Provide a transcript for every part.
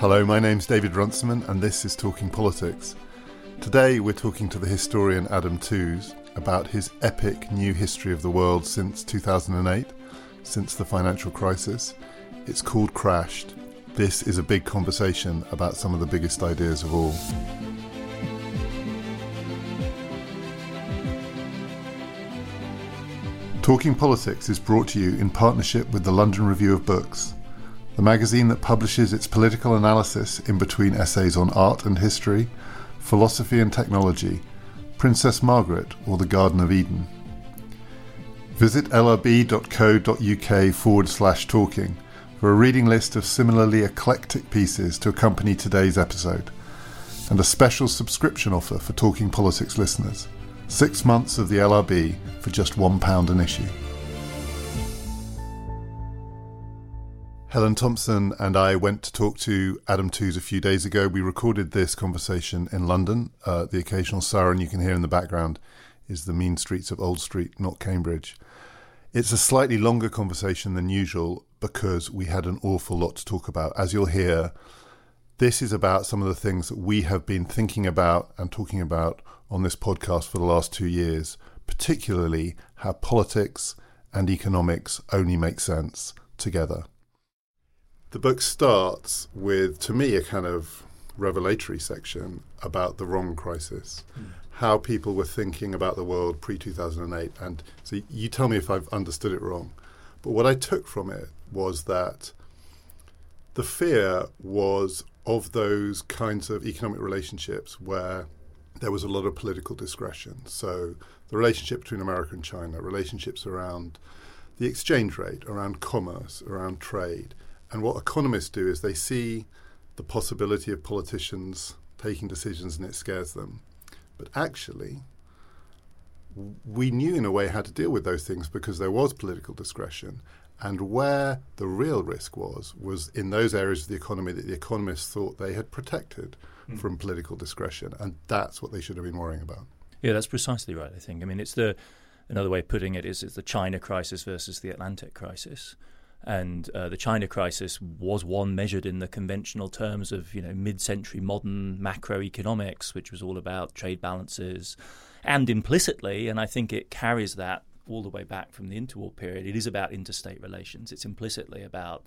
Hello, my name's David Runciman, and this is Talking Politics. Today, we're talking to the historian Adam Tooze about his epic new history of the world since 2008, since the financial crisis. It's called Crashed. This is a big conversation about some of the biggest ideas of all. Talking Politics is brought to you in partnership with the London Review of Books the magazine that publishes its political analysis in between essays on art and history, philosophy and technology, Princess Margaret or the Garden of Eden. Visit lrb.co.uk forward slash talking for a reading list of similarly eclectic pieces to accompany today's episode, and a special subscription offer for Talking Politics listeners. Six months of the LRB for just £1 an issue. Helen Thompson and I went to talk to Adam Tooze a few days ago. We recorded this conversation in London. Uh, the occasional siren you can hear in the background is the mean streets of Old Street, not Cambridge. It's a slightly longer conversation than usual because we had an awful lot to talk about. As you'll hear, this is about some of the things that we have been thinking about and talking about on this podcast for the last two years, particularly how politics and economics only make sense together. The book starts with, to me, a kind of revelatory section about the wrong crisis, mm. how people were thinking about the world pre 2008. And so you tell me if I've understood it wrong. But what I took from it was that the fear was of those kinds of economic relationships where there was a lot of political discretion. So the relationship between America and China, relationships around the exchange rate, around commerce, around trade and what economists do is they see the possibility of politicians taking decisions and it scares them. But actually, we knew in a way how to deal with those things because there was political discretion. And where the real risk was, was in those areas of the economy that the economists thought they had protected mm. from political discretion. And that's what they should have been worrying about. Yeah, that's precisely right, I think. I mean, it's the, another way of putting it is it's the China crisis versus the Atlantic crisis. And uh, the China crisis was one measured in the conventional terms of you know mid-century modern macroeconomics, which was all about trade balances, and implicitly, and I think it carries that all the way back from the interwar period. It is about interstate relations. It's implicitly about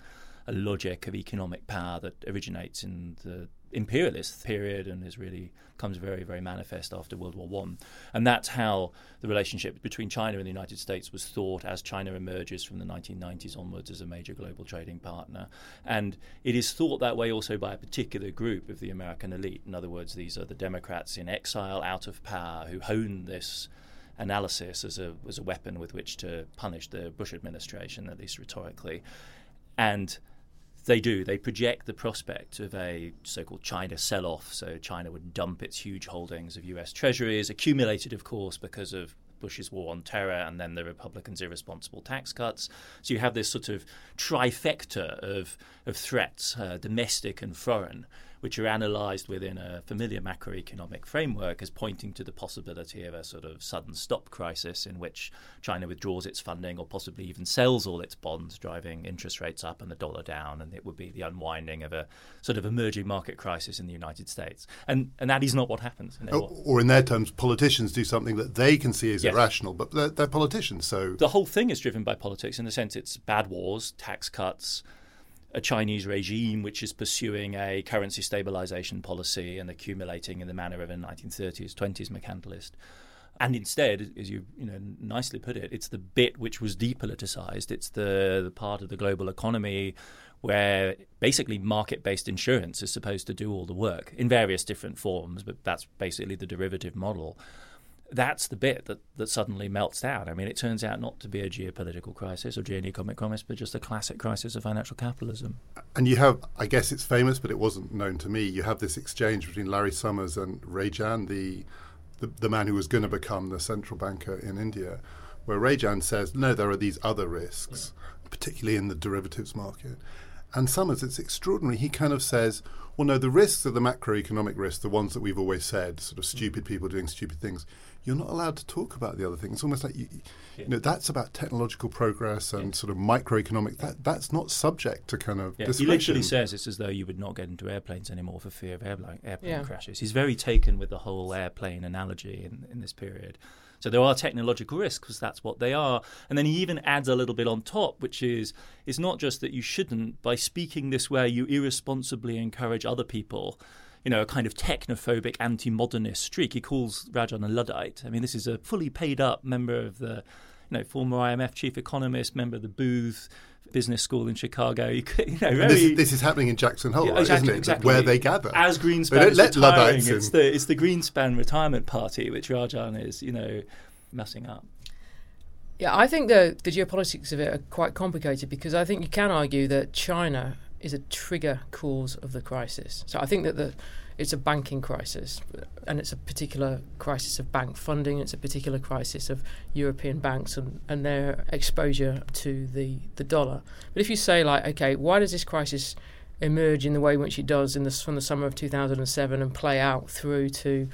a logic of economic power that originates in the imperialist period and is really comes very very manifest after World War One, and that's how the relationship between China and the United States was thought as China emerges from the 1990s onwards as a major global trading partner, and it is thought that way also by a particular group of the American elite. In other words, these are the Democrats in exile, out of power, who hone this analysis as a as a weapon with which to punish the Bush administration, at least rhetorically, and they do. They project the prospect of a so called China sell off. So China would dump its huge holdings of US treasuries, accumulated, of course, because of Bush's war on terror and then the Republicans' irresponsible tax cuts. So you have this sort of trifecta of, of threats, uh, domestic and foreign, which are analysed within a familiar macroeconomic framework as pointing to the possibility of a sort of sudden stop crisis in which China withdraws its funding or possibly even sells all its bonds, driving interest rates up and the dollar down, and it would be the unwinding of a sort of emerging market crisis in the United States. And and that is not what happens. Or, oh, or, in their terms, politicians do something that they can see as yes. irrational, but they're, they're politicians, so the whole thing is driven by politics in the sense it's bad wars, tax cuts a Chinese regime which is pursuing a currency stabilization policy and accumulating in the manner of a 1930s, 20s mercantilist. And instead, as you you know nicely put it, it's the bit which was depoliticized. It's the, the part of the global economy where basically market-based insurance is supposed to do all the work in various different forms, but that's basically the derivative model that's the bit that, that suddenly melts down. I mean, it turns out not to be a geopolitical crisis or geoeconomic crisis, but just a classic crisis of financial capitalism. And you have, I guess it's famous, but it wasn't known to me. You have this exchange between Larry Summers and Rajan, the, the, the man who was going to become the central banker in India, where Rajan says, no, there are these other risks, yeah. particularly in the derivatives market. And Summers, it's extraordinary. He kind of says, well, no, the risks are the macroeconomic risks, the ones that we've always said, sort of stupid people doing stupid things. You're not allowed to talk about the other things. It's almost like you, yeah. you know that's about technological progress and yeah. sort of microeconomic. That that's not subject to kind of. Yeah. He literally says it's as though you would not get into airplanes anymore for fear of airplane, airplane crashes. He's very taken with the whole airplane analogy in, in this period. So there are technological risks because that's what they are. And then he even adds a little bit on top, which is it's not just that you shouldn't, by speaking this way, you irresponsibly encourage other people you know, a kind of technophobic anti-modernist streak. He calls Rajan a Luddite. I mean, this is a fully paid up member of the, you know, former IMF chief economist, member of the Booth Business School in Chicago. You, could, you know, very, this, this, is happening in Jackson Hole, yeah, right, isn't it? Exactly. Where they gather. As Greenspan is retiring, it's the, it's the Greenspan retirement party, which Rajan is, you know, messing up. Yeah, I think the the geopolitics of it are quite complicated because I think you can argue that China is a trigger cause of the crisis. So I think that the it's a banking crisis, and it's a particular crisis of bank funding. It's a particular crisis of European banks and, and their exposure to the, the dollar. But if you say like, okay, why does this crisis emerge in the way in which it does in the, from the summer of 2007 and play out through to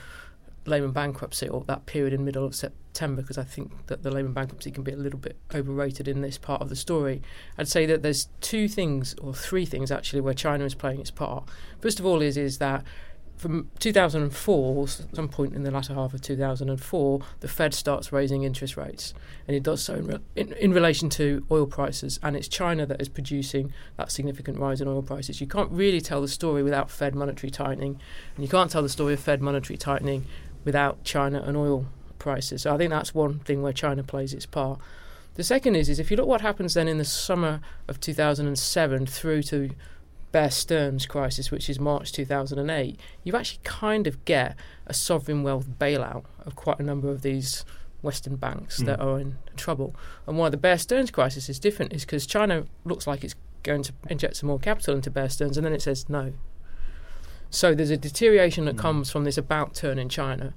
Lehman bankruptcy or that period in middle of September, because I think that the Lehman bankruptcy can be a little bit overrated in this part of the story. I'd say that there's two things or three things actually where China is playing its part. First of all, is is that from 2004, some point in the latter half of 2004, the Fed starts raising interest rates, and it does so in, re- in, in, relation to oil prices. And it's China that is producing that significant rise in oil prices. You can't really tell the story without Fed monetary tightening, and you can't tell the story of Fed monetary tightening without China and oil prices. So I think that's one thing where China plays its part. The second is, is if you look what happens then in the summer of 2007 through to Bear Stearns crisis, which is March 2008, you actually kind of get a sovereign wealth bailout of quite a number of these Western banks mm. that are in trouble. And why the Bear Stearns crisis is different is because China looks like it's going to inject some more capital into Bear Stearns, and then it says no. So there's a deterioration that mm. comes from this about turn in China.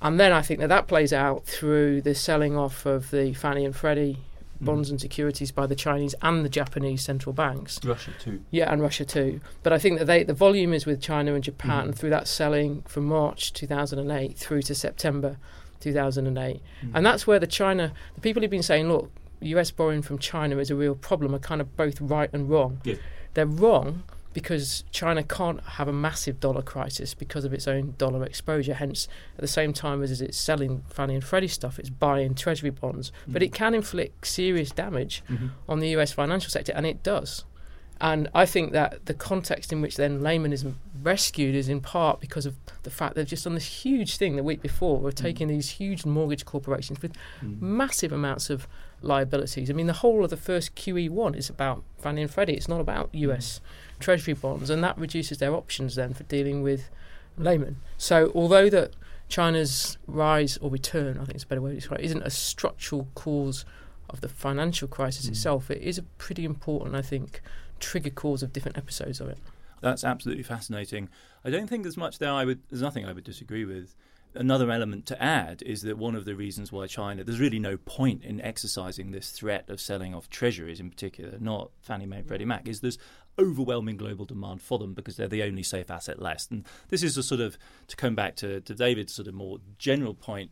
And then I think that that plays out through the selling off of the Fannie and Freddie mm. bonds and securities by the Chinese and the Japanese central banks. Russia too. Yeah, and Russia too. But I think that they, the volume is with China and Japan mm. through that selling from March 2008 through to September 2008. Mm. And that's where the China, the people who've been saying, look, US borrowing from China is a real problem are kind of both right and wrong. Yeah. They're wrong because China can't have a massive dollar crisis because of its own dollar exposure. Hence, at the same time as it's selling Fannie and Freddie stuff, it's buying Treasury bonds. Mm-hmm. But it can inflict serious damage mm-hmm. on the US financial sector, and it does. And I think that the context in which then Lehman is rescued is in part because of the fact they've just done this huge thing the week before. We're mm. taking these huge mortgage corporations with mm. massive amounts of liabilities. I mean, the whole of the first QE1 is about Fannie and Freddie. It's not about US mm. Treasury bonds, and that reduces their options then for dealing with Lehman. So, although that China's rise or return, I think it's a better way to describe it, isn't a structural cause of the financial crisis mm. itself, it is a pretty important, I think, trigger cause of different episodes of it. That's absolutely fascinating. I don't think there's much there. I would. There's nothing I would disagree with. Another element to add is that one of the reasons why China, there's really no point in exercising this threat of selling off treasuries in particular, not Fannie Mae Freddie Mac, is there's overwhelming global demand for them because they're the only safe asset left. And this is a sort of, to come back to, to David's sort of more general point,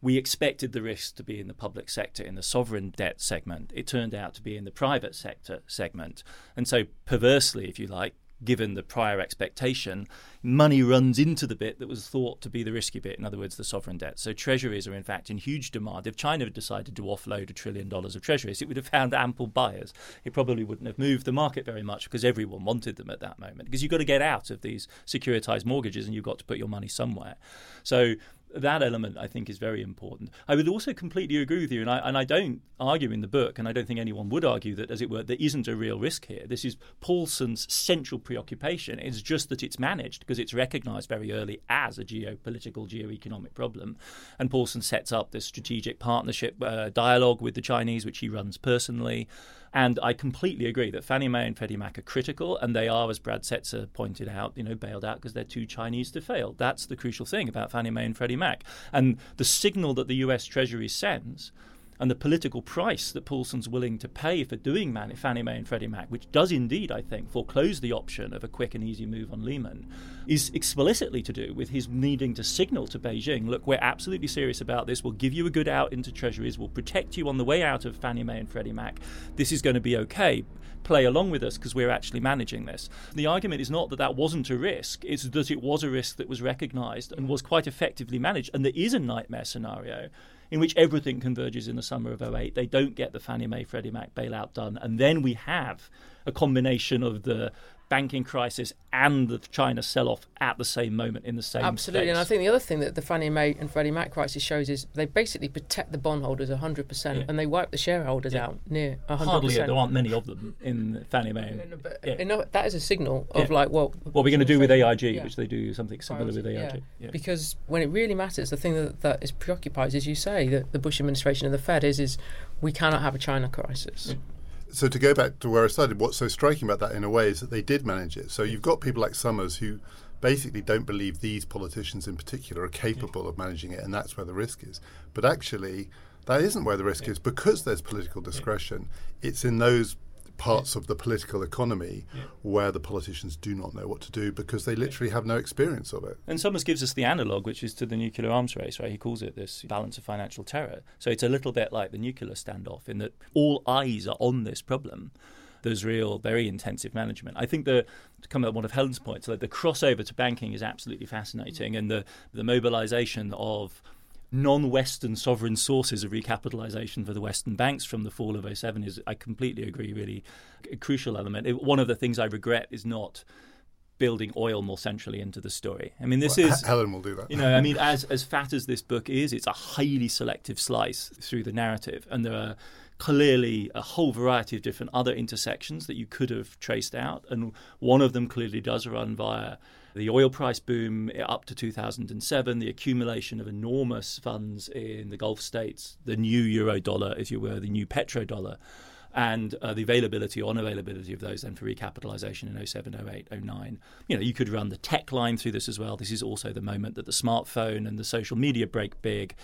we expected the risk to be in the public sector, in the sovereign debt segment. It turned out to be in the private sector segment. And so, perversely, if you like, given the prior expectation, money runs into the bit that was thought to be the risky bit, in other words, the sovereign debt. So treasuries are, in fact, in huge demand. If China had decided to offload a trillion dollars of treasuries, it would have found ample buyers. It probably wouldn't have moved the market very much because everyone wanted them at that moment. Because you've got to get out of these securitized mortgages and you've got to put your money somewhere. So that element I think is very important. I would also completely agree with you, and I, and I don't argue in the book, and I don't think anyone would argue that, as it were, there isn't a real risk here. This is Paulson's central preoccupation. It's just that it's managed because it's recognised very early as a geopolitical, geoeconomic problem. And Paulson sets up this strategic partnership uh, dialogue with the Chinese, which he runs personally. And I completely agree that Fannie Mae and Freddie Mac are critical, and they are, as Brad Setser pointed out, you know, bailed out because they're too Chinese to fail. That's the crucial thing about Fannie Mae and Freddie Mac. And the signal that the U.S. Treasury sends and the political price that Paulson's willing to pay for doing Fannie Mae and Freddie Mac, which does indeed, I think, foreclose the option of a quick and easy move on Lehman, is explicitly to do with his needing to signal to Beijing, look, we're absolutely serious about this. We'll give you a good out into treasuries. We'll protect you on the way out of Fannie Mae and Freddie Mac. This is going to be okay. Play along with us because we're actually managing this. The argument is not that that wasn't a risk, it's that it was a risk that was recognized and was quite effectively managed. And there is a nightmare scenario in which everything converges in the summer of 08. They don't get the Fannie Mae Freddie Mac bailout done. And then we have a combination of the banking crisis and the China sell off at the same moment in the same Absolutely. And I think the other thing that the Fannie Mae and Freddie Mac crisis shows is they basically protect the bondholders 100% yeah. and they wipe the shareholders yeah. out near 100%. Hardly, there aren't many of them in Fannie Mae. but, yeah. you know, that is a signal of like, well. What are we going to do with AIG, which they do something similar with AIG. Because when it really matters, the thing that, that is preoccupied, as you say, that the Bush administration and the Fed is, is we cannot have a China crisis so to go back to where I started, what's so striking about that in a way is that they did manage it. So you've got people like Summers who basically don't believe these politicians in particular are capable of managing it, and that's where the risk is. But actually, that isn't where the risk is because there's political discretion. It's in those parts of the political economy yeah. where the politicians do not know what to do because they literally have no experience of it. And Summers gives us the analog, which is to the nuclear arms race, right? He calls it this balance of financial terror. So it's a little bit like the nuclear standoff in that all eyes are on this problem there's real, very intensive management. I think the to come at one of Helen's points, like the crossover to banking is absolutely fascinating, and the the mobilisation of non-Western sovereign sources of recapitalisation for the Western banks from the fall of 07 is, I completely agree, really a crucial element. It, one of the things I regret is not building oil more centrally into the story. I mean, this well, is Helen will do that. You know, I mean, as as fat as this book is, it's a highly selective slice through the narrative, and there are clearly a whole variety of different other intersections that you could have traced out, and one of them clearly does run via the oil price boom up to 2007, the accumulation of enormous funds in the Gulf states, the new euro dollar, if you were, the new petrodollar, and uh, the availability or unavailability of those then for recapitalization in 07, 08, 09. You know, you could run the tech line through this as well. This is also the moment that the smartphone and the social media break big.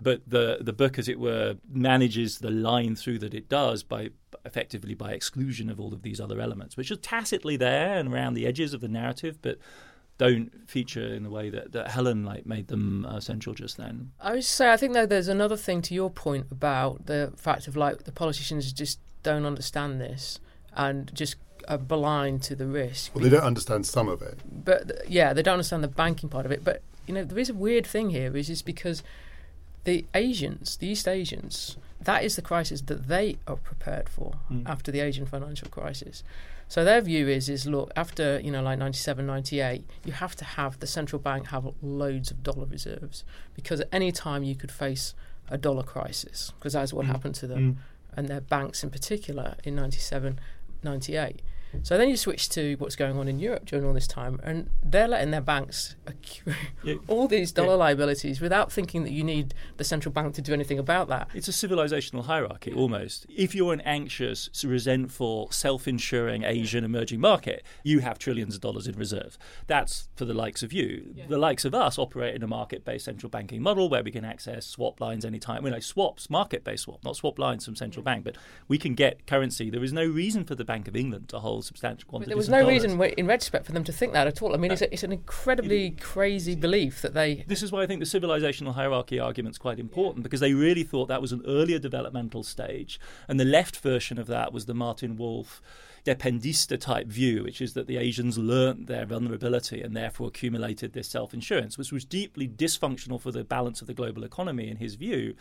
But the the book, as it were, manages the line through that it does by effectively by exclusion of all of these other elements, which are tacitly there and around the edges of the narrative, but don't feature in the way that, that Helen like made them uh, central just then. I would say I think though there's another thing to your point about the fact of like the politicians just don't understand this and just are blind to the risk. Well, they don't understand some of it. But yeah, they don't understand the banking part of it. But you know, there is a weird thing here, is is because the Asians, the East Asians, that is the crisis that they are prepared for mm. after the Asian financial crisis. So their view is is look after you know like 97 98 you have to have the central bank have loads of dollar reserves because at any time you could face a dollar crisis because that's what mm. happened to them mm. and their banks in particular in 97 98 so then you switch to what's going on in Europe during all this time, and they're letting their banks accrue yeah. all these dollar yeah. liabilities without thinking that you need the central bank to do anything about that. It's a civilizational hierarchy almost. If you're an anxious, resentful, self-insuring Asian emerging market, you have trillions of dollars in reserve. That's for the likes of you. Yeah. The likes of us operate in a market-based central banking model where we can access swap lines anytime. We know swaps, market-based swap, not swap lines from central bank, but we can get currency. There is no reason for the Bank of England to hold substantial quantities. But there was no reason, in retrospect, for them to think that at all. I mean, no. it's, a, it's, an incredibly crazy belief that they. This is why I think the civilizational hierarchy argument is quite important because they really thought that was an earlier developmental stage, and the left version of that was the Martin Wolf dependista type view, which is that the Asians learnt their vulnerability and therefore accumulated this self insurance, which was deeply dysfunctional for the balance of the global economy in his view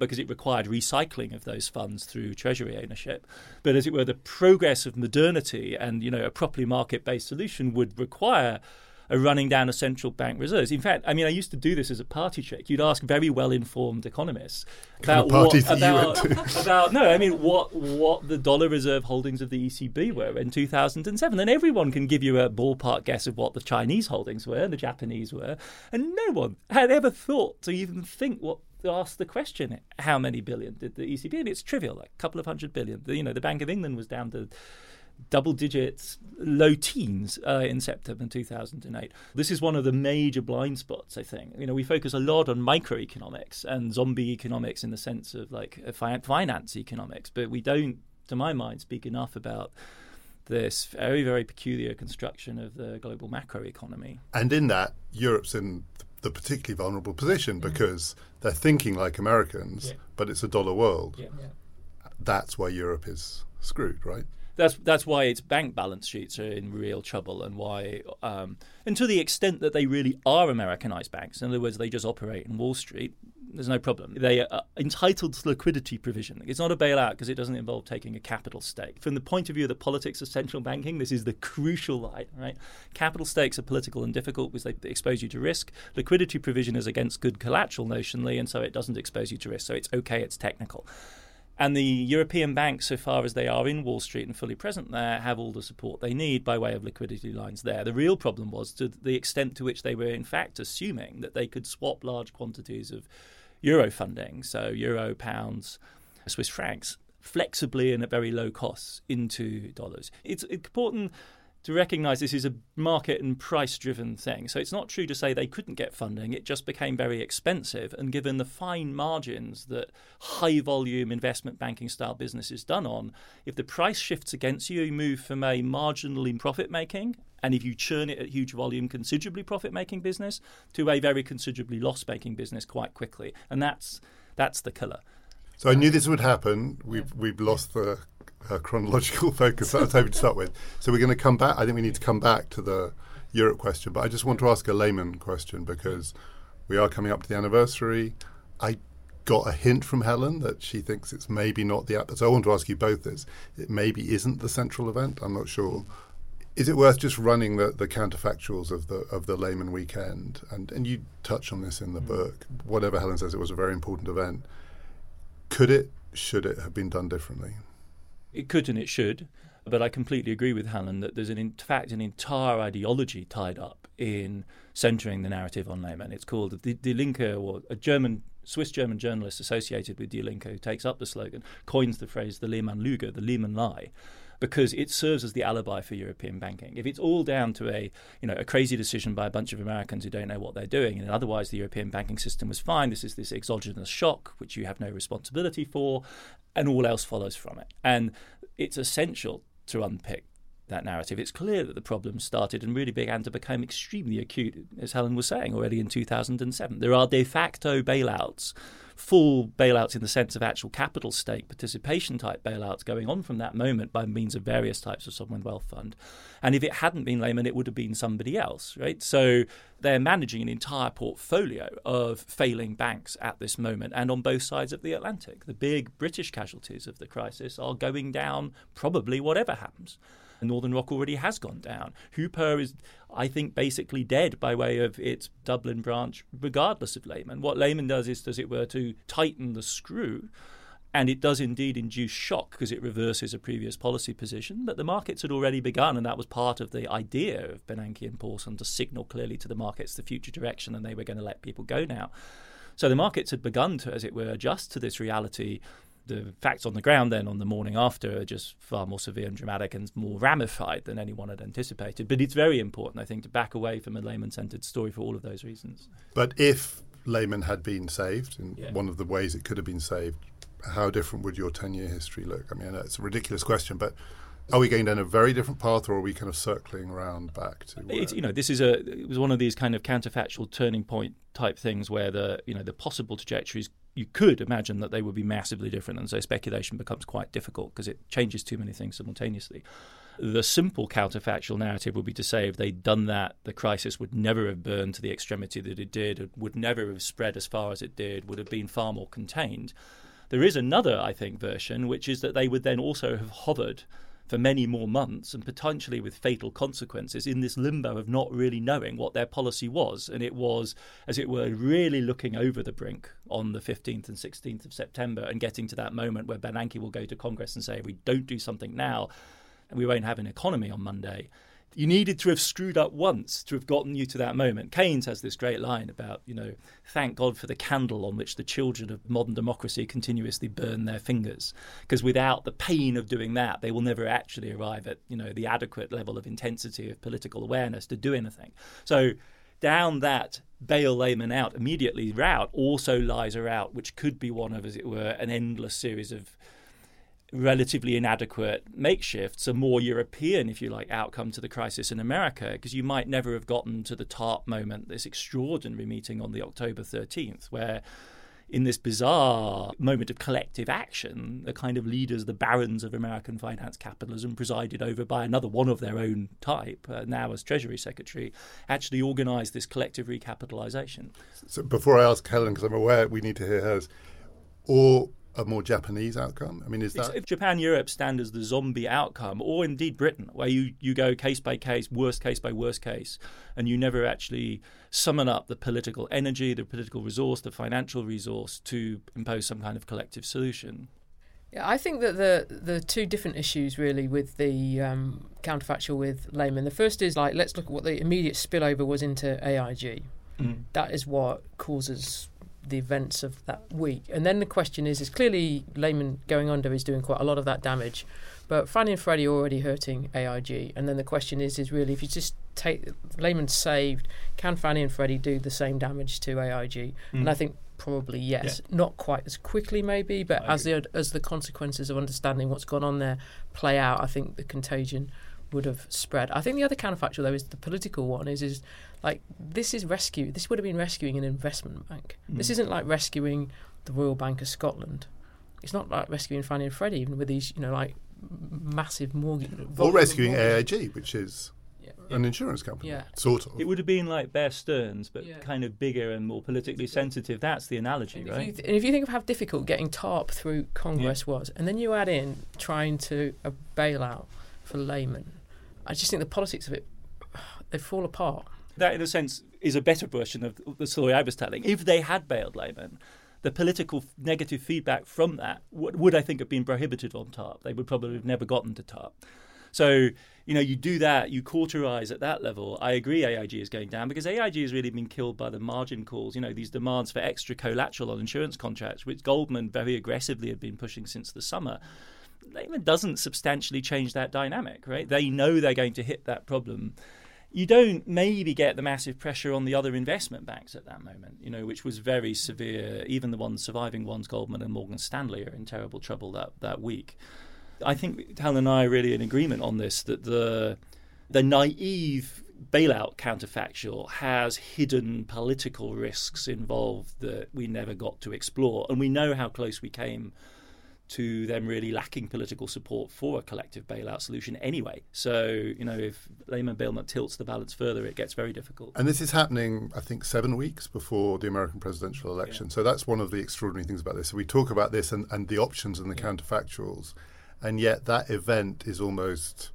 because it required recycling of those funds through treasury ownership. But as it were, the progress of modernity and you know a properly market-based solution would require a running down of central bank reserves. In fact, I mean, I used to do this as a party trick. You'd ask very well-informed economists about what about, about no, I mean what what the dollar reserve holdings of the ECB were in 2007, and everyone can give you a ballpark guess of what the Chinese holdings were, and the Japanese were, and no one had ever thought to even think what ask the question: How many billion did the ECB? And it's trivial, like a couple of hundred billion. The, you know, the Bank of England was down to double digits, low teens uh, in September 2008. This is one of the major blind spots, I think. You know, we focus a lot on microeconomics and zombie economics in the sense of like uh, finance economics, but we don't, to my mind, speak enough about this very, very peculiar construction of the global macroeconomy. And in that, Europe's in the particularly vulnerable position because they're thinking like Americans, Yeah. but it's a dollar world. Yeah. That's why Europe is screwed, right? That's that's why its bank balance sheets are in real trouble, and why, um, and to the extent that they really are Americanized banks, in other words, they just operate in Wall Street. There's no problem. They are uh, entitled to liquidity provision. It's not a bailout because it doesn't involve taking a capital stake. From the point of view of the politics of central banking, this is the crucial line, right? Capital stakes are political and difficult because they expose you to risk. Liquidity provision is against good collateral notionally, and so it doesn't expose you to risk. So it's okay, it's technical. And the European banks, so far as they are in Wall Street and fully present there, have all the support they need by way of liquidity lines there. The real problem was to the extent to which they were, in fact, assuming that they could swap large quantities of euro funding, so euro, pounds, Swiss francs, flexibly and at very low costs into dollars. It's important to recognize this is a market and price driven thing. So it's not true to say they couldn't get funding, it just became very expensive. And given the fine margins that high volume investment banking style business is done on, if the price shifts against you, you move from a marginally profit making. And if you churn it at huge volume, considerably profit making business to a very considerably loss making business quite quickly. And that's that's the killer. So I knew this would happen. We've we've lost the uh, chronological focus that I was hoping to start with. So we're going to come back. I think we need to come back to the Europe question, but I just want to ask a layman question because we are coming up to the anniversary. I got a hint from Helen that she thinks it's maybe not the. app. So I want to ask you both this: it maybe isn't the central event. I'm not sure. Is it worth just running the, the counterfactuals of the of the Lehman weekend? And and you touch on this in the book. Whatever Helen says, it was a very important event. Could it, should it have been done differently? It could and it should, but I completely agree with Helen that there's an, in fact an entire ideology tied up in centering the narrative on Lehman. It's called the Die Linke, or a German Swiss German journalist associated with Die Linke who takes up the slogan, coins the phrase the Lehman Lüge, the Lehman lie. Because it serves as the alibi for European banking. If it's all down to a you know a crazy decision by a bunch of Americans who don't know what they're doing, and otherwise the European banking system was fine, this is this exogenous shock which you have no responsibility for, and all else follows from it. And it's essential to unpick that narrative. It's clear that the problem started and really began to become extremely acute, as Helen was saying already in 2007. There are de facto bailouts, full bailouts in the sense of actual capital stake participation type bailouts going on from that moment by means of various types of sovereign wealth fund. And if it hadn't been Lehman, it would have been somebody else, right? So they're managing an entire portfolio of failing banks at this moment and on both sides of the Atlantic. The big British casualties of the crisis are going down probably whatever happens. Northern Rock already has gone down. Hypo is, I think, basically dead by way of its Dublin branch, regardless of Lehman. What Lehman does is, as it were, to tighten the screw. And it does indeed induce shock because it reverses a previous policy position. But the markets had already begun, and that was part of the idea of Bernanke and Paulson to signal clearly to the markets the future direction, and they were going to let people go now. So the markets had begun to, as it were, adjust to this reality the facts on the ground then on the morning after are just far more severe and dramatic and more ramified than anyone had anticipated. But it's very important, I think, to back away from a Lehman centered story for all of those reasons. But if Lehman had been saved in Yeah. one of the ways it could have been saved, how different would your 10 year history look? I mean, it's a ridiculous question, but are we going down a very different path or are we kind of circling around back to where? It's, you know, this is a it was one of these kind of counterfactual turning point type things where the you know the possible trajectories you could imagine that they would be massively different, and so speculation becomes quite difficult because it changes too many things simultaneously. The simple counterfactual narrative would be to say if they'd done that, the crisis would never have burned to the extremity that it did, it would never have spread as far as it did, would have been far more contained. There is another, I think, version, which is that they would then also have hovered for many more months and potentially with fatal consequences in this limbo of not really knowing what their policy was. And it was, as it were, really looking over the brink on the 15th and 16th of September and getting to that moment where Bernanke will go to Congress and say, if we don't do something now, we won't have an economy on Monday. You needed to have screwed up once to have gotten you to that moment. Keynes has this great line about, you know, thank God for the candle on which the children of modern democracy continuously burn their fingers. Because without the pain of doing that, they will never actually arrive at, you know, the adequate level of intensity of political awareness to do anything. So down that bail Lehman out immediately route also lies a route which could be one of, as it were, an endless series of relatively inadequate makeshifts, a more European, if you like, outcome to the crisis in America, because you might never have gotten to the TARP moment, this extraordinary meeting on the October 13th, where in this bizarre moment of collective action, the kind of leaders, the barons of American finance capitalism, presided over by another one of their own type, uh, now as Treasury Secretary, actually organised this collective recapitalisation. So before I ask Helen, because I'm aware we need to hear hers, or a more Japanese outcome? I mean, is that if Japan, Europe stand as the zombie outcome, or indeed Britain, where you, you go case by case, worst case by worst case, and you never actually summon up the political energy, the political resource, the financial resource to impose some kind of collective solution? Yeah, I think that the the two different issues really with the um, counterfactual with Lehman. The first is like let's look at what the immediate spillover was into AIG. Mm. That is what causes the events of that week. And then the question is, is clearly Lehman going under is doing quite a lot of that damage, but Fannie and Freddie are already hurting AIG. And then the question is, is really if you just take Lehman saved, can Fannie and Freddie do the same damage to AIG? Mm. And I think probably yes, yeah. not quite as quickly maybe, but as the as the consequences of understanding what's gone on there play out, I think the contagion would have spread. I think the other counterfactual though is the political one is is like this is rescue. This would have been rescuing an investment bank. Mm. This isn't like rescuing the Royal Bank of Scotland. It's not like rescuing Fannie and Freddie even with these you know like massive mortgage or rescuing mortgage. AIG, which is an insurance company, yeah. sort of. It would have been like Bear Stearns, but yeah. kind of bigger and more politically sensitive. That's the analogy, and right? If th- and if you think of how difficult getting TARP through Congress yeah. was, and then you add in trying to a bailout for Lehman, I just think the politics of it they fall apart. That, in a sense, is a better version of the story I was telling. If they had bailed Lehman, the political negative feedback from that would, would, I think, have been prohibited on TARP. They would probably have never gotten to TARP. So, you know, you do that, you cauterize at that level. I agree AIG is going down because AIG has really been killed by the margin calls, you know, these demands for extra collateral on insurance contracts, which Goldman very aggressively had been pushing since the summer. Lehman doesn't substantially change that dynamic, right? They know they're going to hit that problem. You don't maybe get the massive pressure on the other investment banks at that moment, you know, which was very severe. Even the ones surviving ones, Goldman and Morgan Stanley, are in terrible trouble that, that week. I think Helen and I are really in agreement on this that the the naive bailout counterfactual has hidden political risks involved that we never got to explore, and we know how close we came to them really lacking political support for a collective bailout solution anyway. So, you know, if Lehman bailment tilts the balance further, it gets very difficult. And this is happening, I think, seven weeks before the American presidential election. Yeah. So that's one of the extraordinary things about this. So we talk about this and, and the options and the yeah. counterfactuals, and yet that event is almost.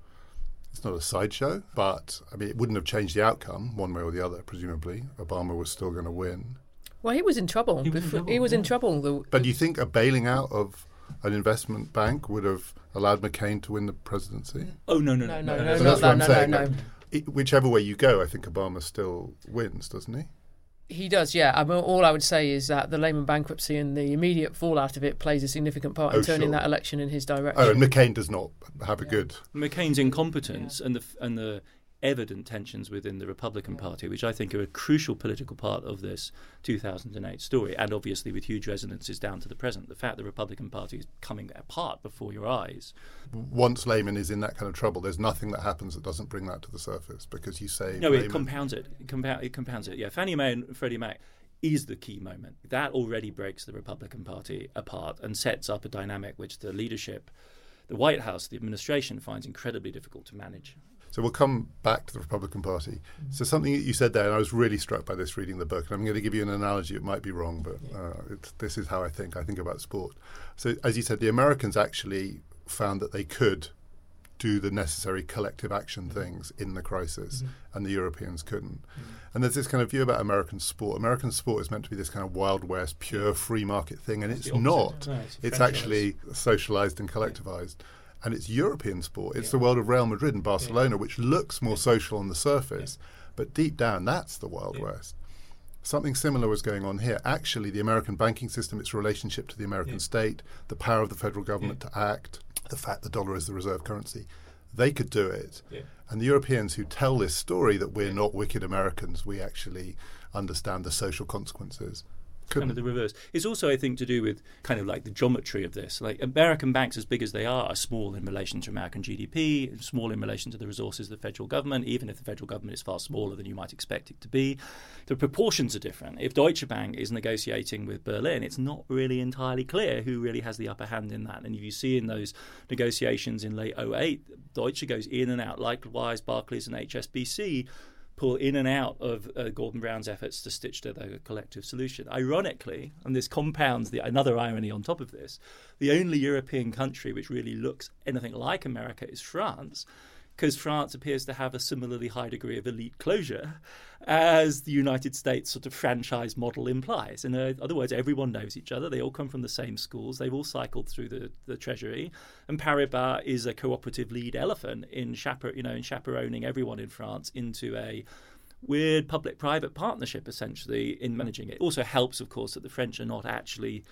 It's not a sideshow, but I mean, it wouldn't have changed the outcome one way or the other. Presumably, Obama was still going to win. Well, he was in trouble. He was in trouble. He was in trouble. But do you think a bailing out of an investment bank would have allowed McCain to win the presidency? Oh no no no no no, no, no, no, no, no, no, no. It, whichever way you go, I think Obama still wins, doesn't he? He does, yeah. I mean, all I would say is that the Lehman bankruptcy and the immediate fallout of it plays a significant part oh, in oh, turning sure. that election in his direction. Oh, and McCain does not have a good. McCain's incompetence yeah. and the and the evident tensions within the Republican Party, which I think are a crucial political part of this 2008 story, and obviously with huge resonances down to the present. The fact the Republican Party is coming apart before your eyes. Once Lehman is in that kind of trouble, there's nothing that happens that doesn't bring that to the surface because you say. No, Lehman. it compounds it. It, compound, it compounds it. Yeah, Fannie Mae and Freddie Mac is the key moment. That already breaks the Republican Party apart and sets up a dynamic which the leadership, the White House, the administration finds incredibly difficult to manage. So we'll come back to the Republican Party. So something that you said there, and I was really struck by this reading the book. And I'm going to give you an analogy. It might be wrong, but uh, this is how I think. I think about sport. So as you said, the Americans actually found that they could do the necessary collective action things in the crisis, mm-hmm. and the Europeans couldn't. Mm-hmm. And there's this kind of view about American sport. American sport is meant to be this kind of Wild West, pure free market thing, and it's, it's not. No, it's, it's actually socialized and collectivized. And it's European sport. It's yeah. the world of Real Madrid and Barcelona, yeah. which looks more social on the surface, but deep down, that's the Wild West. Something similar was going on here. Actually, the American banking system, its relationship to the American state, the power of the federal government to act, the fact the dollar is the reserve currency, they could do it. And the Europeans who tell this story that we're not wicked Americans, we actually understand the social consequences kind of the reverse. It's also, I think, to do with kind of like the geometry of this. Like American banks, as big as they are, are small in relation to American GDP, small in relation to the resources of the federal government, even if the federal government is far smaller than you might expect it to be. The proportions are different. If Deutsche Bank is negotiating with Berlin, it's not really entirely clear who really has the upper hand in that. And if you see in those negotiations in late 08, Deutsche goes in and out, likewise Barclays and HSBC pull in and out of uh, Gordon Brown's efforts to stitch together a collective solution. Ironically, and this compounds the another irony on top of this, the only European country which really looks anything like America is France because France appears to have a similarly high degree of elite closure as the United States sort of franchise model implies. In other words, everyone knows each other. They all come from the same schools. They've all cycled through the, the Treasury. And Paribas is a cooperative lead elephant in, chaper- you know, in chaperoning everyone in France into a weird public-private partnership, essentially, in managing it. it. Also helps, of course, that the French are not actually,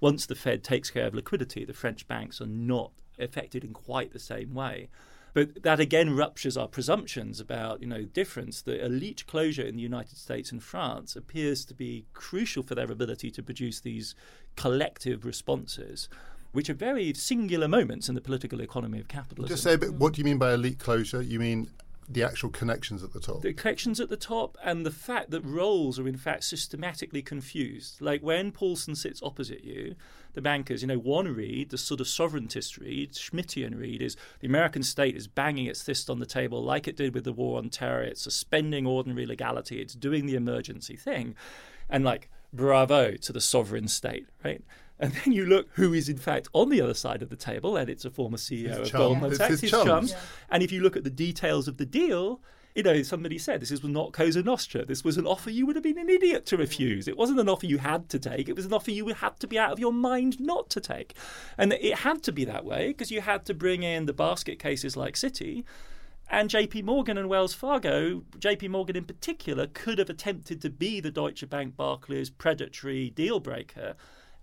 once the Fed takes care of liquidity, the French banks are not affected in quite the same way. But that again ruptures our presumptions about, you know, difference. The elite closure in the United States and France appears to be crucial for their ability to produce these collective responses which are very singular moments in the political economy of capitalism. Just say a bit, what do you mean by elite closure? You mean the actual connections at the top. The connections at the top, and the fact that roles are in fact systematically confused. Like when Paulson sits opposite you, the bankers, you know, one read, the sort of sovereigntist read, Schmittian read, is the American state is banging its fist on the table like it did with the war on terror. It's suspending ordinary legality. It's doing the emergency thing, and like bravo to the sovereign state, right? And then you look who is in fact on the other side of the table, and it's a former CEO his of chum. Goldman Sachs, his, his chums. chums. Yeah. And if you look at the details of the deal, you know, somebody said this was not Cosa Nostra. This was an offer you would have been an idiot to refuse. It wasn't an offer you had to take. It was an offer you had to be out of your mind not to take. And it had to be that way because you had to bring in the basket cases like Citi. And JP Morgan and Wells Fargo, JP Morgan in particular, could have attempted to be the Deutsche Bank Barclays predatory deal breaker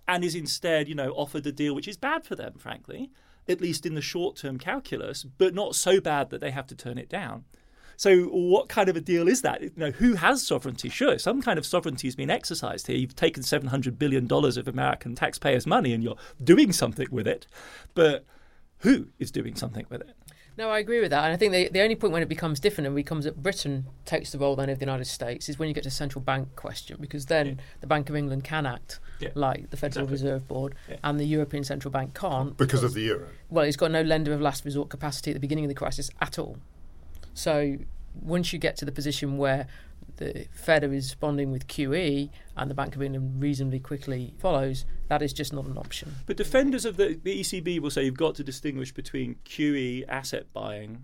and is instead, you know, offered a deal which is bad for them, frankly, at least in the short term calculus, but not so bad that they have to turn it down. So, what kind of a deal is that? You know, who has sovereignty? Sure, some kind of sovereignty has been exercised here. You've taken seven hundred billion dollars of American taxpayers' money, and you're doing something with it. But who is doing something with it? No, I agree with that. And I think the, the only point when it becomes different and becomes that Britain takes the role then of the United States is when you get to central bank question, because then yeah. the Bank of England can act yeah. like the Federal exactly. Reserve Board yeah. and the European Central Bank can't. Because, because, of the euro. Well, it's got no lender of last resort capacity at the beginning of the crisis at all. So once you get to the position where the Fed is responding with QE and the Bank of England reasonably quickly follows, that is just not an option. But defenders of the, the ECB will say you've got to distinguish between QE asset buying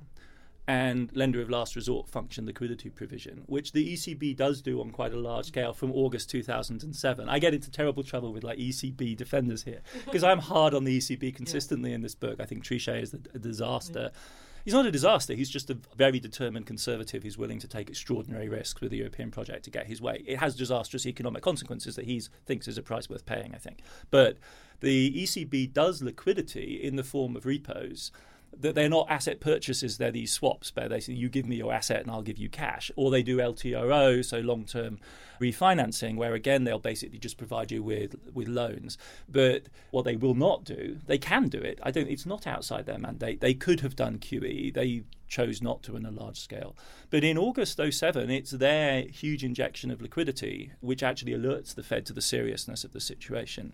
and lender of last resort function liquidity provision, which the ECB does do on quite a large scale from August 2007. I get into terrible trouble with like ECB defenders here because I'm hard on the ECB consistently yeah. in this book. I think Trichet is a disaster. Yeah he's not a disaster. He's just a very determined conservative who's willing to take extraordinary risks with the European project to get his way. It has disastrous economic consequences that he thinks is a price worth paying, I think. But the ECB does liquidity in the form of repos that they're not asset purchases, they're these swaps where they say, you give me your asset and I'll give you cash. Or they do LTRO, so long term refinancing, where again they'll basically just provide you with, with loans. But what they will not do, they can do it. I don't it's not outside their mandate. They could have done QE. They chose not to on a large scale. But in August 07, it's their huge injection of liquidity which actually alerts the Fed to the seriousness of the situation.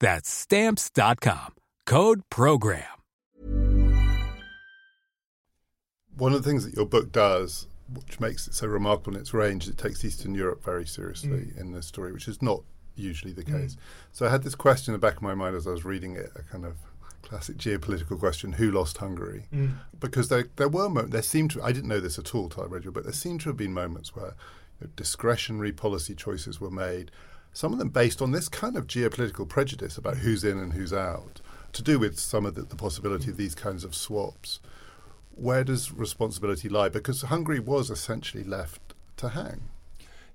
That's Stamps.com. Code PROGRAM. One of the things that your book does, which makes it so remarkable in its range, it takes Eastern Europe very seriously Mm. in the story, which is not usually the case. So I had this question in the back of my mind as I was reading it, a kind of classic geopolitical question: Who lost Hungary? Mm. Because there there were moments, there seemed to I didn't know this at all till I read your book. There seemed to have been moments where you know, discretionary policy choices were made. Some of them based on this kind of geopolitical prejudice about who's in and who's out, to do with some of the, the possibility of these kinds of swaps. Where does responsibility lie? Because Hungary was essentially left to hang.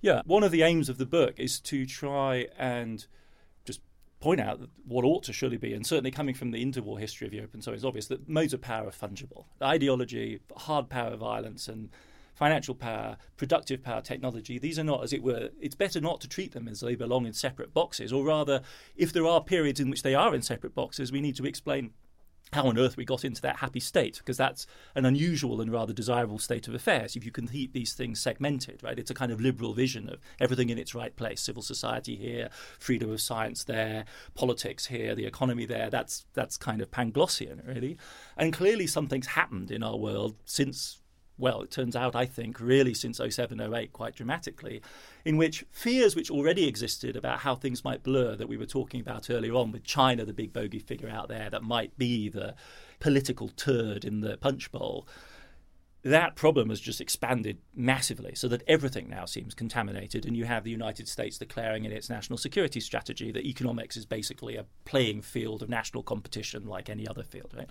Yeah, one of the aims of the book is to try and just point out what ought to surely be, and certainly coming from the interwar history of Europe and so it's obvious that modes of power are fungible. Ideology, hard power, violence, and financial power, productive power, technology, these are not, as it were, it's better not to treat them as they belong in separate boxes, or rather, if there are periods in which they are in separate boxes, we need to explain how on earth we got into that happy state because that's an unusual and rather desirable state of affairs if you can keep these things segmented right? It's a kind of liberal vision of everything in its right place civil society here freedom of science there politics here the economy there that's that's kind of panglossian really. And clearly something's happened in our world since well, it turns out, I think, really since 07 08, quite dramatically, in which fears which already existed about how things might blur that we were talking about earlier on, with China, the big bogey figure out there that might be the political turd in the punch bowl, that problem has just expanded massively so that everything now seems contaminated. And you have the United States declaring in its national security strategy that economics is basically a playing field of national competition like any other field, right?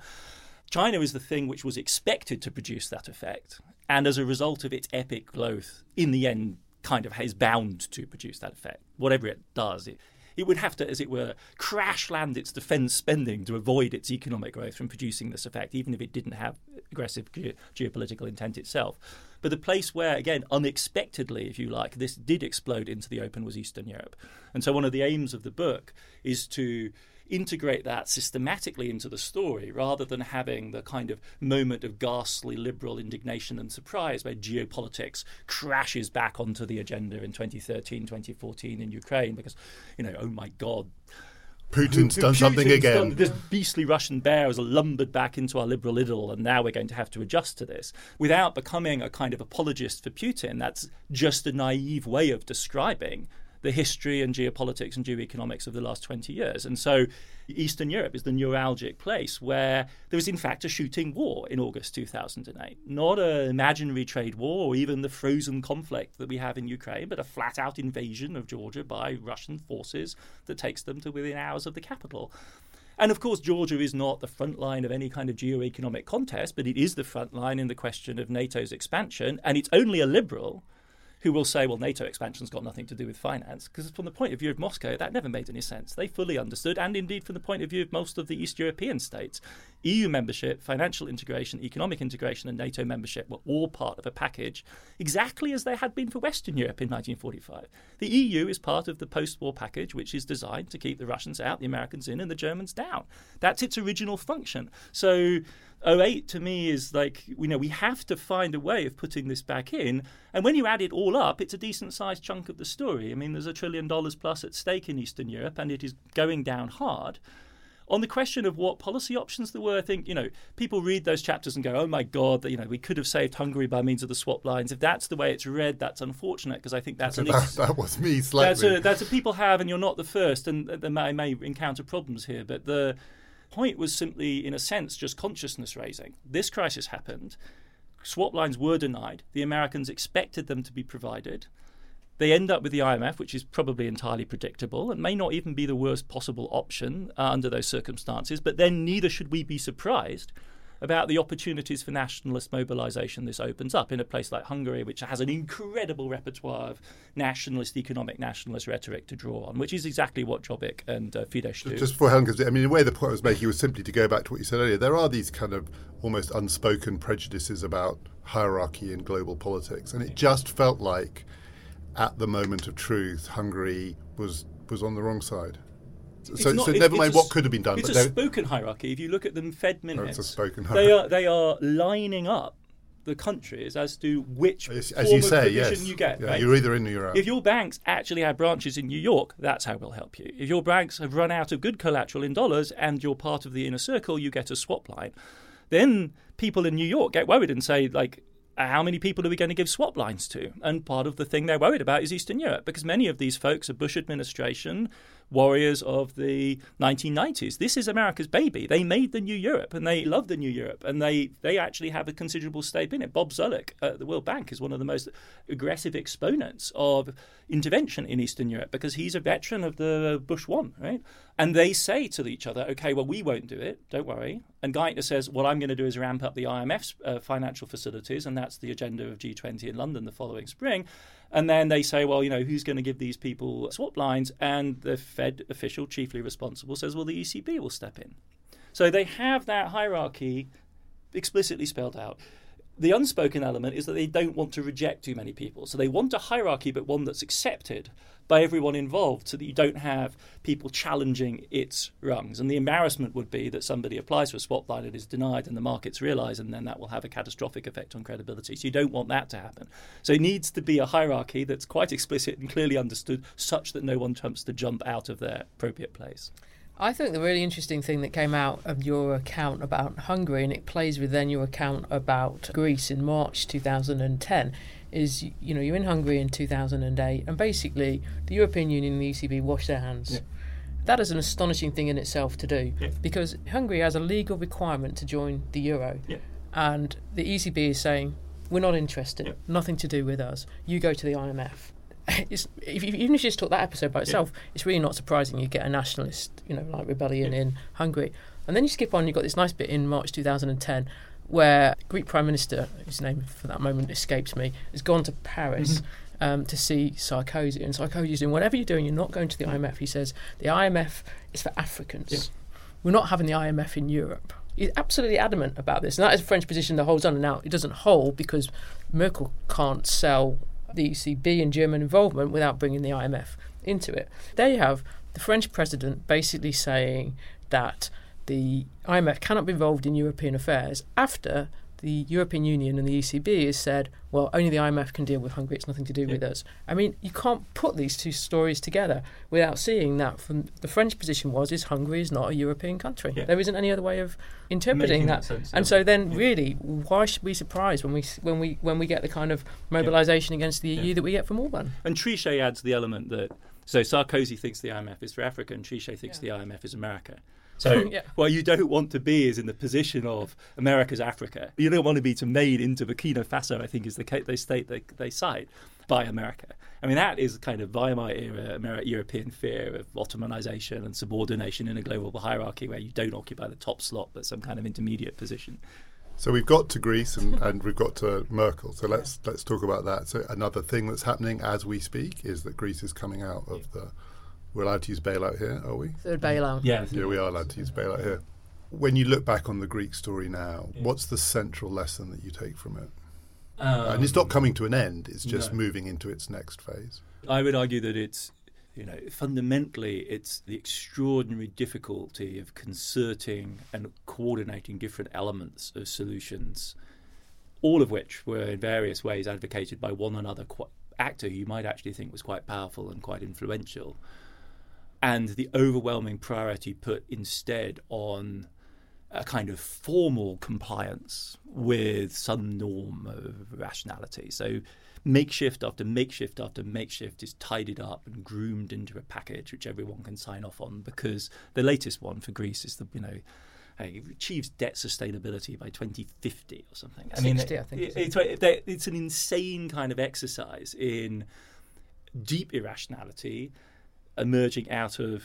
China is the thing which was expected to produce that effect, and as a result of its epic growth, in the end, kind of is bound to produce that effect. Whatever it does, it, it would have to, as it were, crash land its defense spending to avoid its economic growth from producing this effect, even if it didn't have aggressive ge- geopolitical intent itself. But the place where, again, unexpectedly, if you like, this did explode into the open was Eastern Europe. And so one of the aims of the book is to integrate that systematically into the story rather than having the kind of moment of ghastly liberal indignation and surprise where geopolitics crashes back onto the agenda in 2013, 2014 in Ukraine because, you know, oh my God. Putin's done Putin's something again. done- this beastly Russian bear has lumbered back into our liberal idyll, and now we're going to have to adjust to this without becoming a kind of apologist for Putin. That's just a naive way of describing the history and geopolitics and geoeconomics of the last 20 years. And so Eastern Europe is the neuralgic place where there was, in fact, a shooting war in August 2008. Not an imaginary trade war or even the frozen conflict that we have in Ukraine, but a flat out invasion of Georgia by Russian forces that takes them to within hours of the capital. And of course, Georgia is not the front line of any kind of geo-economic contest, but it is the front line in the question of NATO's expansion. And it's only a liberal who will say, well, NATO expansion's got nothing to do with finance, because from the point of view of Moscow, that never made any sense. They fully understood, and indeed from the point of view of most of the East European states, EU membership, financial integration, economic integration, and NATO membership were all part of a package, exactly as they had been for Western Europe in 1945. The EU is part of the post war package, which is designed to keep the Russians out, the Americans in, and the Germans down. That's its original function. So 08 to me is like, you know, we have to find a way of putting this back in. And when you add it all up, it's a decent sized chunk of the story. I mean, there's a trillion dollars plus at stake in Eastern Europe, and it is going down hard. On the question of what policy options there were, I think, you know, people read those chapters and go, oh my God, you know, we could have saved Hungary by means of the swap lines. If that's the way it's read, that's unfortunate because I think that's So an that, ex- that was me that's slightly. a, that's a people have, and you're not the first, and they may, may encounter problems here. But the point was simply, in a sense, just consciousness raising. This crisis happened. Swap lines were denied. The Americans expected them to be provided. They end up with the IMF, which is probably entirely predictable and may not even be the worst possible option uh, under those circumstances. But then neither should we be surprised about the opportunities for nationalist mobilization this opens up in a place like Hungary, which has an incredible repertoire of nationalist, economic nationalist rhetoric to draw on, which is exactly what Jobbik and uh, Fidesz do. Just for because I mean, a way, the point I was making was simply to go back to what you said earlier. There are these kind of almost unspoken prejudices about hierarchy in global politics, and it just felt like, at the moment of truth, Hungary was was on the wrong side. So, not- so never mind what could have been done. It's but a spoken hierarchy. If you look at them Fed Oh, minutes, it's a spoken they are they are lining up the countries as to which as, form as you of say, provision yes, you get. Yeah, right? you're either in or you're out. If your banks actually have branches in New York, that's how we'll help you. If your banks have run out of good collateral in dollars and you're part of the inner circle, you get a swap line. Then people in New York get worried and say, like, how many people are we going to give swap lines to? And part of the thing they're worried about is Eastern Europe because many of these folks are Bush administration warriors of the 1990s. This is America's baby. They made the new Europe and they love the new Europe and they, they actually have a considerable stake in it. Bob Zoellick at the World Bank is one of the most aggressive exponents of intervention in Eastern Europe because he's a veteran of the Bush one, right? And they say to each other, okay, well, we won't do it, don't worry. And Geithner says, what I'm going to do is ramp up the IMF's uh, financial facilities, and that's the agenda of G20 in London the following spring. And then they say, well, you know, who's going to give these people swap lines? And the Fed official, chiefly responsible, says, well, the ECB will step in. So they have that hierarchy explicitly spelled out. The unspoken element is that they don't want to reject too many people. So they want a hierarchy, but one that's accepted by everyone involved so that you don't have people challenging its rungs. And the embarrassment would be that somebody applies for a swap line and is denied and the markets realise, and then that will have a catastrophic effect on credibility. So you don't want that to happen. So it needs to be a hierarchy that's quite explicit and clearly understood, such that no one attempts to jump out of their appropriate place. I think the really interesting thing that came out of your account about Hungary, and it plays with then your account about Greece in March 2010, is you know you're in Hungary in 2008, and basically the European Union and the ECB wash their hands. Yeah. That is an astonishing thing in itself to do, Yeah. because Hungary has a legal requirement to join the euro, Yeah. and the ECB is saying we're not interested, nothing to do with us. You go to the IMF. It's, if, even if you just took that episode by itself, it's really not surprising you get a nationalist, you know, like rebellion in Hungary. And then you skip on, you've got this nice bit in March 2010 where Greek Prime Minister, whose name for that moment escapes me, has gone to Paris um, to see Sarkozy. And Sarkozy's doing whatever you're doing, you're not going to the IMF. He says the IMF is for Africans. Yeah. We're not having the IMF in Europe. He's absolutely adamant about this. And that is a French position that holds on. And now it doesn't hold because Merkel can't sell the ECB and German involvement without bringing the IMF into it. There you have the French president basically saying that the IMF cannot be involved in European affairs after the European Union and the ECB has said, well, only the IMF can deal with Hungary, it's nothing to do with us. I mean, you can't put these two stories together without seeing that from the French position was is Hungary is not a European country. Yeah. There isn't any other way of interpreting Making that. sense, and yeah. so then Yeah. really, why should we be surprised when we when we when we get the kind of mobilisation against the EU Yeah. that we get from Orban? And Trichet adds the element that so Sarkozy thinks the IMF is for Africa, and Trichet thinks Yeah. the IMF is America. So Yeah. what you don't want to be is in the position of America's Africa. You don't want to be to made into Burkina Faso. I think is the ca- they state they, they cite by America. I mean that is kind of Weimar era Ameri- European fear of Ottomanization and subordination in a global hierarchy where you don't occupy the top slot but some kind of intermediate position. So we've got to Greece and, and we've got to Merkel. So let's let's talk about that. So another thing that's happening as we speak is that Greece is coming out of the. We're allowed to use bailout here, are we? Third bailout. Yeah, Yeah, we are allowed to use bailout here. When you look back on the Greek story now, what's the central lesson that you take from it? Um, and it's not coming to an end; it's just no. moving into its next phase. I would argue that it's, you know, fundamentally it's the extraordinary difficulty of concerting and coordinating different elements of solutions, all of which were in various ways advocated by one another qu- actor who you might actually think was quite powerful and quite influential, and the overwhelming priority put instead on a kind of formal compliance with some norm of rationality. So makeshift after makeshift after makeshift is tidied up and groomed into a package which everyone can sign off on because the latest one for Greece is the you know it achieves debt sustainability by 2050 or something. 60, I think, it- it's, it's an insane kind of exercise in deep irrationality emerging out of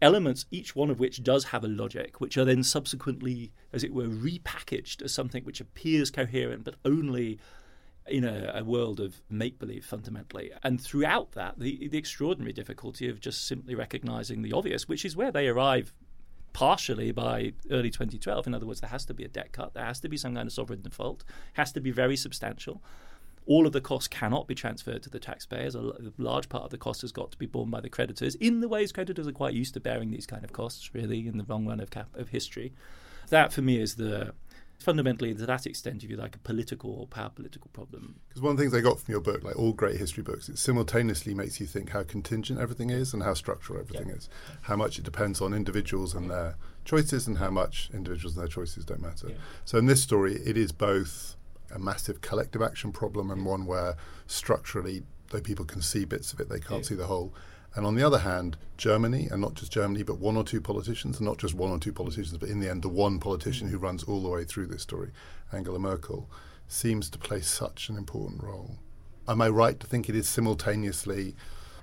elements, each one of which does have a logic, which are then subsequently, as it were, repackaged as something which appears coherent, but only in a, a world of make believe fundamentally. And throughout that, the, the extraordinary difficulty of just simply recognizing the obvious, which is where they arrive partially by early 2012. In other words, there has to be a debt cut, there has to be some kind of sovereign default, has to be very substantial. All of the costs cannot be transferred to the taxpayers. A large part of the cost has got to be borne by the creditors in the ways creditors are quite used to bearing these kind of costs, really, in the long run of, cap- of history. That, for me, is the fundamentally, to that extent, if you like, a political or power political problem. Because one of the things I got from your book, like all great history books, it simultaneously makes you think how contingent everything is and how structural everything is, how much it depends on individuals and their choices, and how much individuals and their choices don't matter. Yeah. So in this story, it is both a massive collective action problem and one where structurally, though people can see bits of it, they can't see the whole. And on the other hand, Germany, and not just Germany, but one or two politicians, and not just one or two politicians, but in the end, the one politician mm. who runs all the way through this story, Angela Merkel, seems to play such an important role. Am I right to think it is simultaneously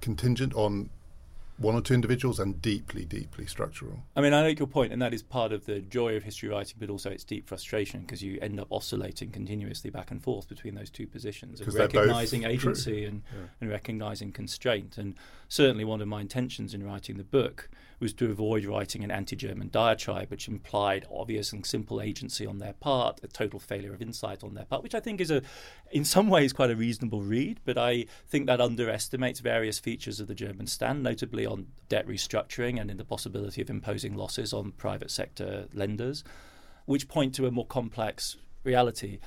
contingent on one or two individuals and deeply, deeply structural. I mean, I like your point, and that is part of the joy of history writing, but also its deep frustration because you end up oscillating continuously back and forth between those two positions of recognizing agency and, yeah. and recognizing constraint. And certainly, one of my intentions in writing the book was to avoid writing an anti German diatribe, which implied obvious and simple agency on their part, a total failure of insight on their part, which I think is, a, in some ways, quite a reasonable read. But I think that underestimates various features of the German stand, notably on debt restructuring and in the possibility of imposing losses on private sector lenders, which point to a more complex reality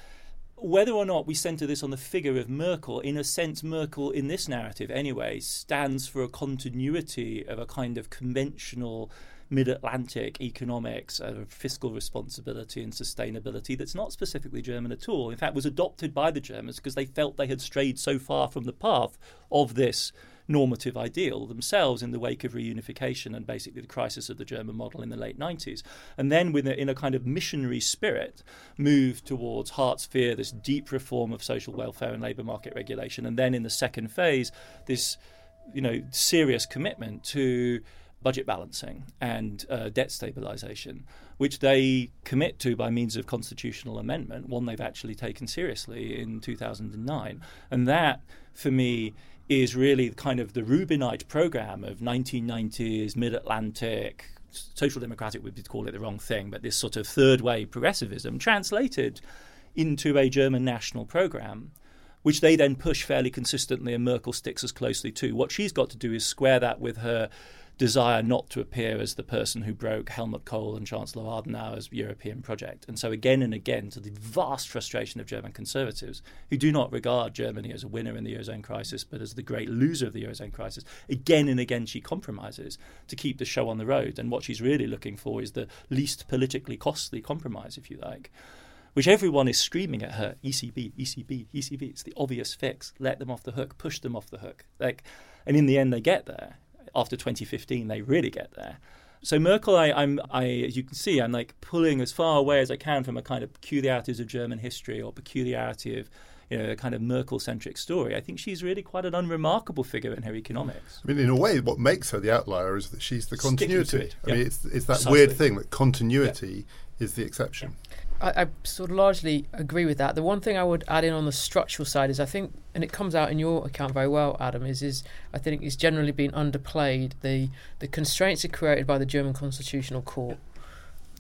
whether or not we centre this on the figure of Merkel, in a sense, Merkel, in this narrative anyway, stands for a continuity of a kind of conventional mid Atlantic economics, of fiscal responsibility and sustainability that's not specifically German at all. In fact, was adopted by the Germans because they felt they had strayed so far from the path of this normative ideal themselves in the wake of reunification and basically the crisis of the German model in the late 90s. And then, with a, in a kind of missionary spirit, moved towards Hartz IV, this deep reform of social welfare and labour market regulation. And then in the second phase, this you know serious commitment to budget balancing and uh, debt stabilization, which they commit to by means of constitutional amendment, one they've actually taken seriously in 2009. And that, for me, is really kind of the Rubinite program of 1990s mid Atlantic. Social democratic we'd call it the wrong thing, but this sort of third way progressivism translated into a German national program, which they then push fairly consistently, and Merkel sticks as closely to. What she's got to do is square that with her desire not to appear as the person who broke Helmut Kohl and Chancellor Adenauer's European project. And so, again and again, to the vast frustration of German conservatives, who do not regard Germany as a winner in the Eurozone crisis, but as the great loser of the Eurozone crisis, again and again she compromises to keep the show on the road. And what she's really looking for is the least politically costly compromise, if you like which everyone is screaming at her ECB, ECB, ECB. It's the obvious fix. Let them off the hook, push them off the hook. Like, and in the end, they get there after 2015 they really get there. So Merkel, I, am I, as you can see, I'm like pulling as far away as I can from a kind of peculiarities of German history or peculiarity of you know, a kind of Merkel-centric story. I think she's really quite an unremarkable figure in her economics. I mean, in a way, what makes her the outlier is that she's the continuity. It. I mean, it's, it's that Precisely. weird thing that continuity yeah. is the exception. Yeah. I, I, sort of largely agree with that. The one thing I would add in on the structural side is I think, and it comes out in your account very well, Adam, is is I think it's generally been underplayed the the constraints are created by the German Constitutional Court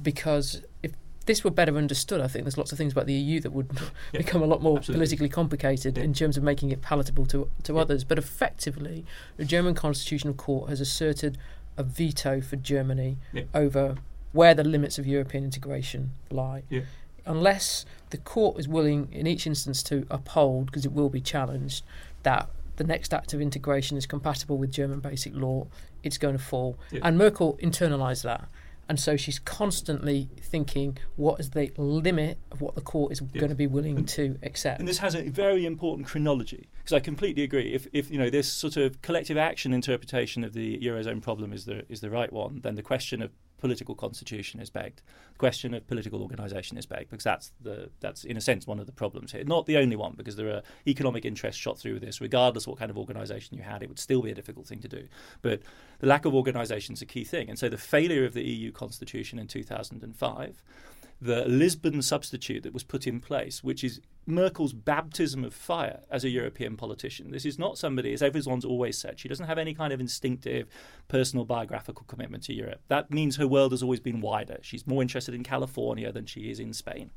because if this were better understood, I think there's lots of things about the EU that would yeah, become a lot more absolutely. politically complicated yeah. in terms of making it palatable to to yeah. others. But effectively, the German Constitutional Court has asserted a veto for Germany over where the limits of European integration lie. Yeah. Unless the court is willing, in each instance, to uphold, because it will be challenged, that the next act of integration is compatible with German basic law, it's going to fall. Yeah. And Merkel internalised that. And so she's constantly thinking, what is the limit of what the court is going to be willing and, to accept? And this has a very important chronology, because I completely agree. If, if you know this sort of collective action interpretation of the eurozone problem is the is the right one, then the question of political constitution is begged. The question of political organisation is begged because that's the that's in a sense one of the problems here. Not the only one because there are economic interests shot through with this. Regardless what kind of organisation you had, it would still be a difficult thing to do. But the lack of organisation is a key thing, and so the failure of the EU constitution in 2005 the Lisbon substitute that was put in place, which is Merkel's baptism of fire as a European politician. This is not somebody, as everyone's always said, she doesn't have any kind of instinctive personal biographical commitment to Europe. That means her world has always been wider. She's more interested in California than she is in Spain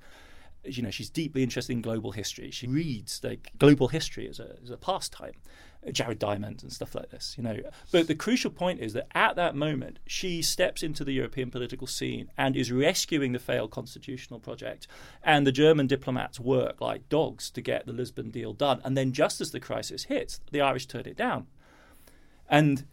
you know she's deeply interested in global history. She reads like global history as a as a pastime, Jared Diamond and stuff like this. You know, but the crucial point is that at that moment she steps into the European political scene and is rescuing the failed constitutional project, and the German diplomats work like dogs to get the Lisbon deal done. And then just as the crisis hits, the Irish turn it down, and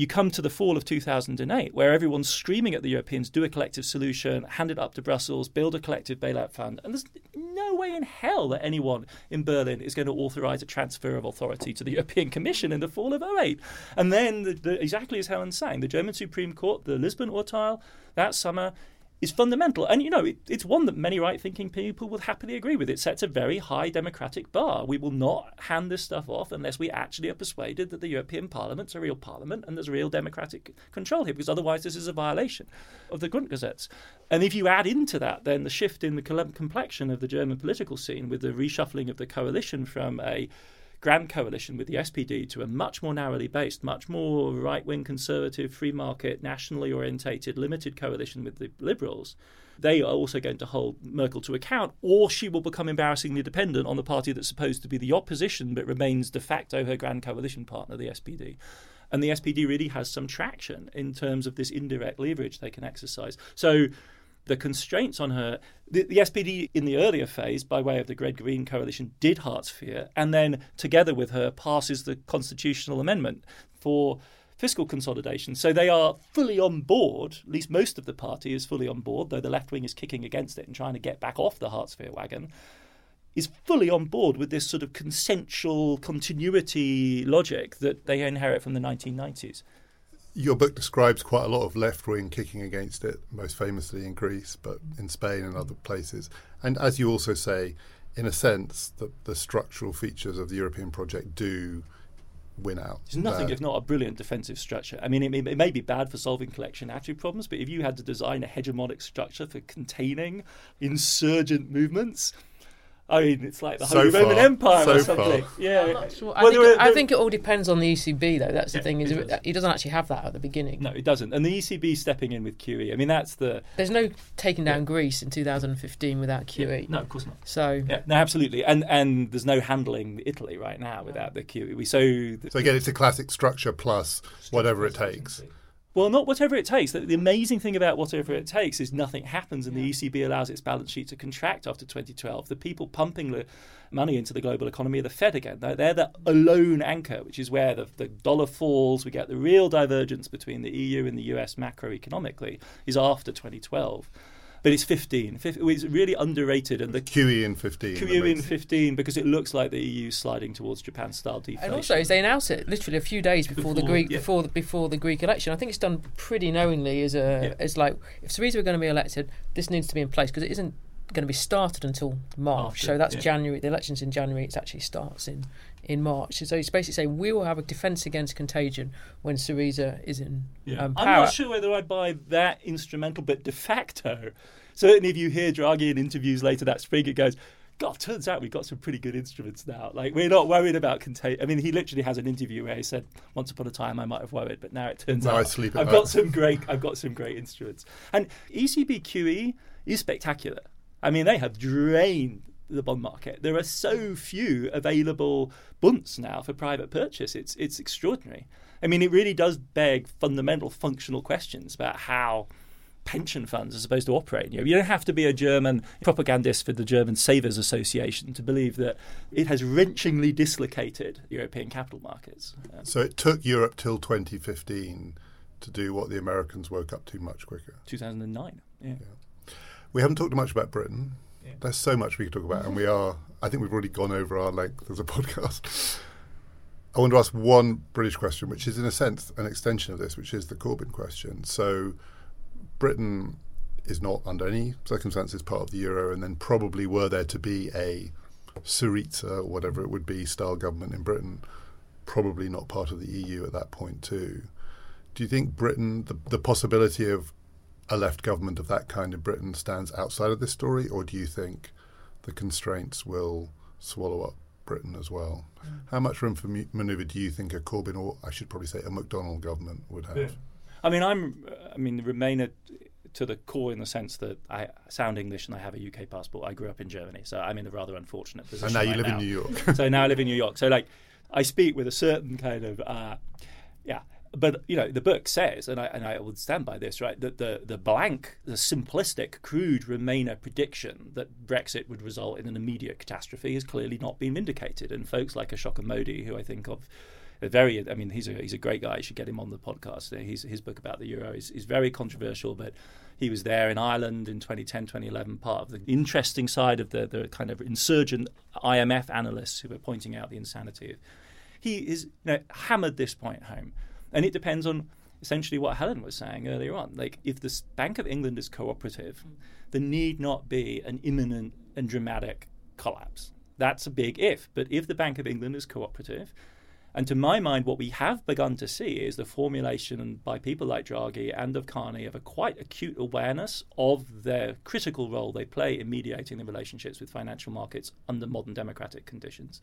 you come to the fall of 2008, where everyone's screaming at the Europeans, do a collective solution, hand it up to Brussels, build a collective bailout fund. And there's no way in hell that anyone in Berlin is going to authorize a transfer of authority to the European Commission in the fall of 08. And then, the, the, exactly as Helen's saying, the German Supreme Court, the Lisbon Urteil, that summer is fundamental. And, you know, it, it's one that many right thinking people will happily agree with. It sets a very high democratic bar. We will not hand this stuff off unless we actually are persuaded that the European Parliament's a real parliament and there's real democratic control here, because otherwise this is a violation of the Grundgesetz. And if you add into that then the shift in the complexion of the German political scene with the reshuffling of the coalition from a grand coalition with the SPD to a much more narrowly based, much more right wing conservative, free market, nationally orientated, limited coalition with the Liberals, they are also going to hold Merkel to account, or she will become embarrassingly dependent on the party that's supposed to be the opposition but remains de facto her grand coalition partner, the SPD. And the SPD really has some traction in terms of this indirect leverage they can exercise. So the constraints on her. The, the, SPD in the earlier phase, by way of the Red Green coalition, did Hartz IV, and then together with her passes the constitutional amendment for fiscal consolidation. So they are fully on board. At least most of the party is fully on board, though the left wing is kicking against it and trying to get back off the Hartz IV wagon. Is fully on board with this sort of consensual continuity logic that they inherit from the 1990s your book describes quite a lot of left wing kicking against it, most famously in Greece, but in Spain and other places. And as you also say, in a sense, that the structural features of the European project do win out. It's nothing if not a brilliant defensive structure. I mean, it, it, may be bad for solving collective action problems, but if you had to design a hegemonic structure for containing insurgent movements, I mean, it's like the so Holy far, Roman Empire so or something. Far. Yeah. Sure. I, well, think, I, think, it all depends on the ECB, though. That's the yeah, thing. Is it, he doesn't actually have that at the beginning. No, it doesn't. And the ECB stepping in with QE. I mean, that's the. There's no taking down yeah. Greece in 2015 without QE. Yeah. No, of course not. So. Yeah, no, absolutely. And and there's no handling Italy right now without the QE. We so. The, so again, it's a classic structure plus whatever it takes. Well, not whatever it takes. The, the, amazing thing about whatever it takes is nothing happens, and yeah. the ECB allows its balance sheet to contract after 2012. The people pumping the money into the global economy are the Fed again. They're, they're the alone anchor, which is where the, the dollar falls. We get the real divergence between the EU and the US macroeconomically is after 2012 but it's 15. It's really underrated. And the QE in 15. QE in 15 because it looks like the EU sliding towards Japan style deflation. And also, they announce it literally a few days before, before the Greek yeah. before the, before the Greek election. I think it's done pretty knowingly as a yeah. as like if Syriza are going to be elected, this needs to be in place because it isn't going to be started until March. After, so that's yeah. January. The election's in January. It actually starts in in March. So it's basically saying we will have a defence against contagion when Syriza is in yeah. um, power. I'm not sure whether I'd buy that instrumental, but de facto, certainly if you hear Draghi in interviews later that spring, it goes. God, turns out we've got some pretty good instruments now. Like we're not worried about contagion. I mean, he literally has an interview where he said, "Once upon a time, I might have worried, but now it turns now out I sleep I've night. got some great. I've got some great instruments." And ECB QE is spectacular. I mean, they have drained the bond market. There are so few available bunds now for private purchase. It's it's extraordinary. I mean, it really does beg fundamental functional questions about how pension funds are supposed to operate. You, know, you don't have to be a German propagandist for the German Savers Association to believe that it has wrenchingly dislocated European capital markets. Um, so it took Europe till 2015 to do what the Americans woke up to much quicker. 2009. yeah. yeah. We haven't talked much about Britain. Yeah. There's so much we could talk about, and we are. I think we've already gone over our length as a podcast. I want to ask one British question, which is in a sense an extension of this, which is the Corbyn question. So, Britain is not under any circumstances part of the euro, and then probably were there to be a Syriza or whatever it would be style government in Britain, probably not part of the EU at that point too. Do you think Britain, the, the possibility of a left government of that kind in Britain stands outside of this story, or do you think the constraints will swallow up Britain as well? Mm. How much room for manoeuvre do you think a Corbyn, or I should probably say a McDonnell government, would have? Yeah. I mean, I'm. I mean, Remainer to the core in the sense that I sound English and I have a UK passport. I grew up in Germany, so I'm in a rather unfortunate position. And now you right live now. in New York. so now I live in New York. So like, I speak with a certain kind of, uh, yeah. But you know, the book says, and I and I would stand by this, right? That the the blank, the simplistic, crude Remainer prediction that Brexit would result in an immediate catastrophe has clearly not been vindicated. And folks like Ashoka Mody, who I think of a very. I mean, he's a he's a great guy. You should get him on the podcast. He's, his book about the euro is, is very controversial, but he was there in Ireland in 2010, 2011, part of the interesting side of the the kind of insurgent IMF analysts who were pointing out the insanity. He is you know, hammered this point home, and it depends on essentially what Helen was saying earlier on. Like, if the Bank of England is cooperative, hmm. there need not be an imminent and dramatic collapse. That's a big if. But if the Bank of England is cooperative, and to my mind, what we have begun to see is the formulation by people like Draghi and of Carney of a quite acute awareness of their critical role they play in mediating the relationships with financial markets under modern democratic conditions.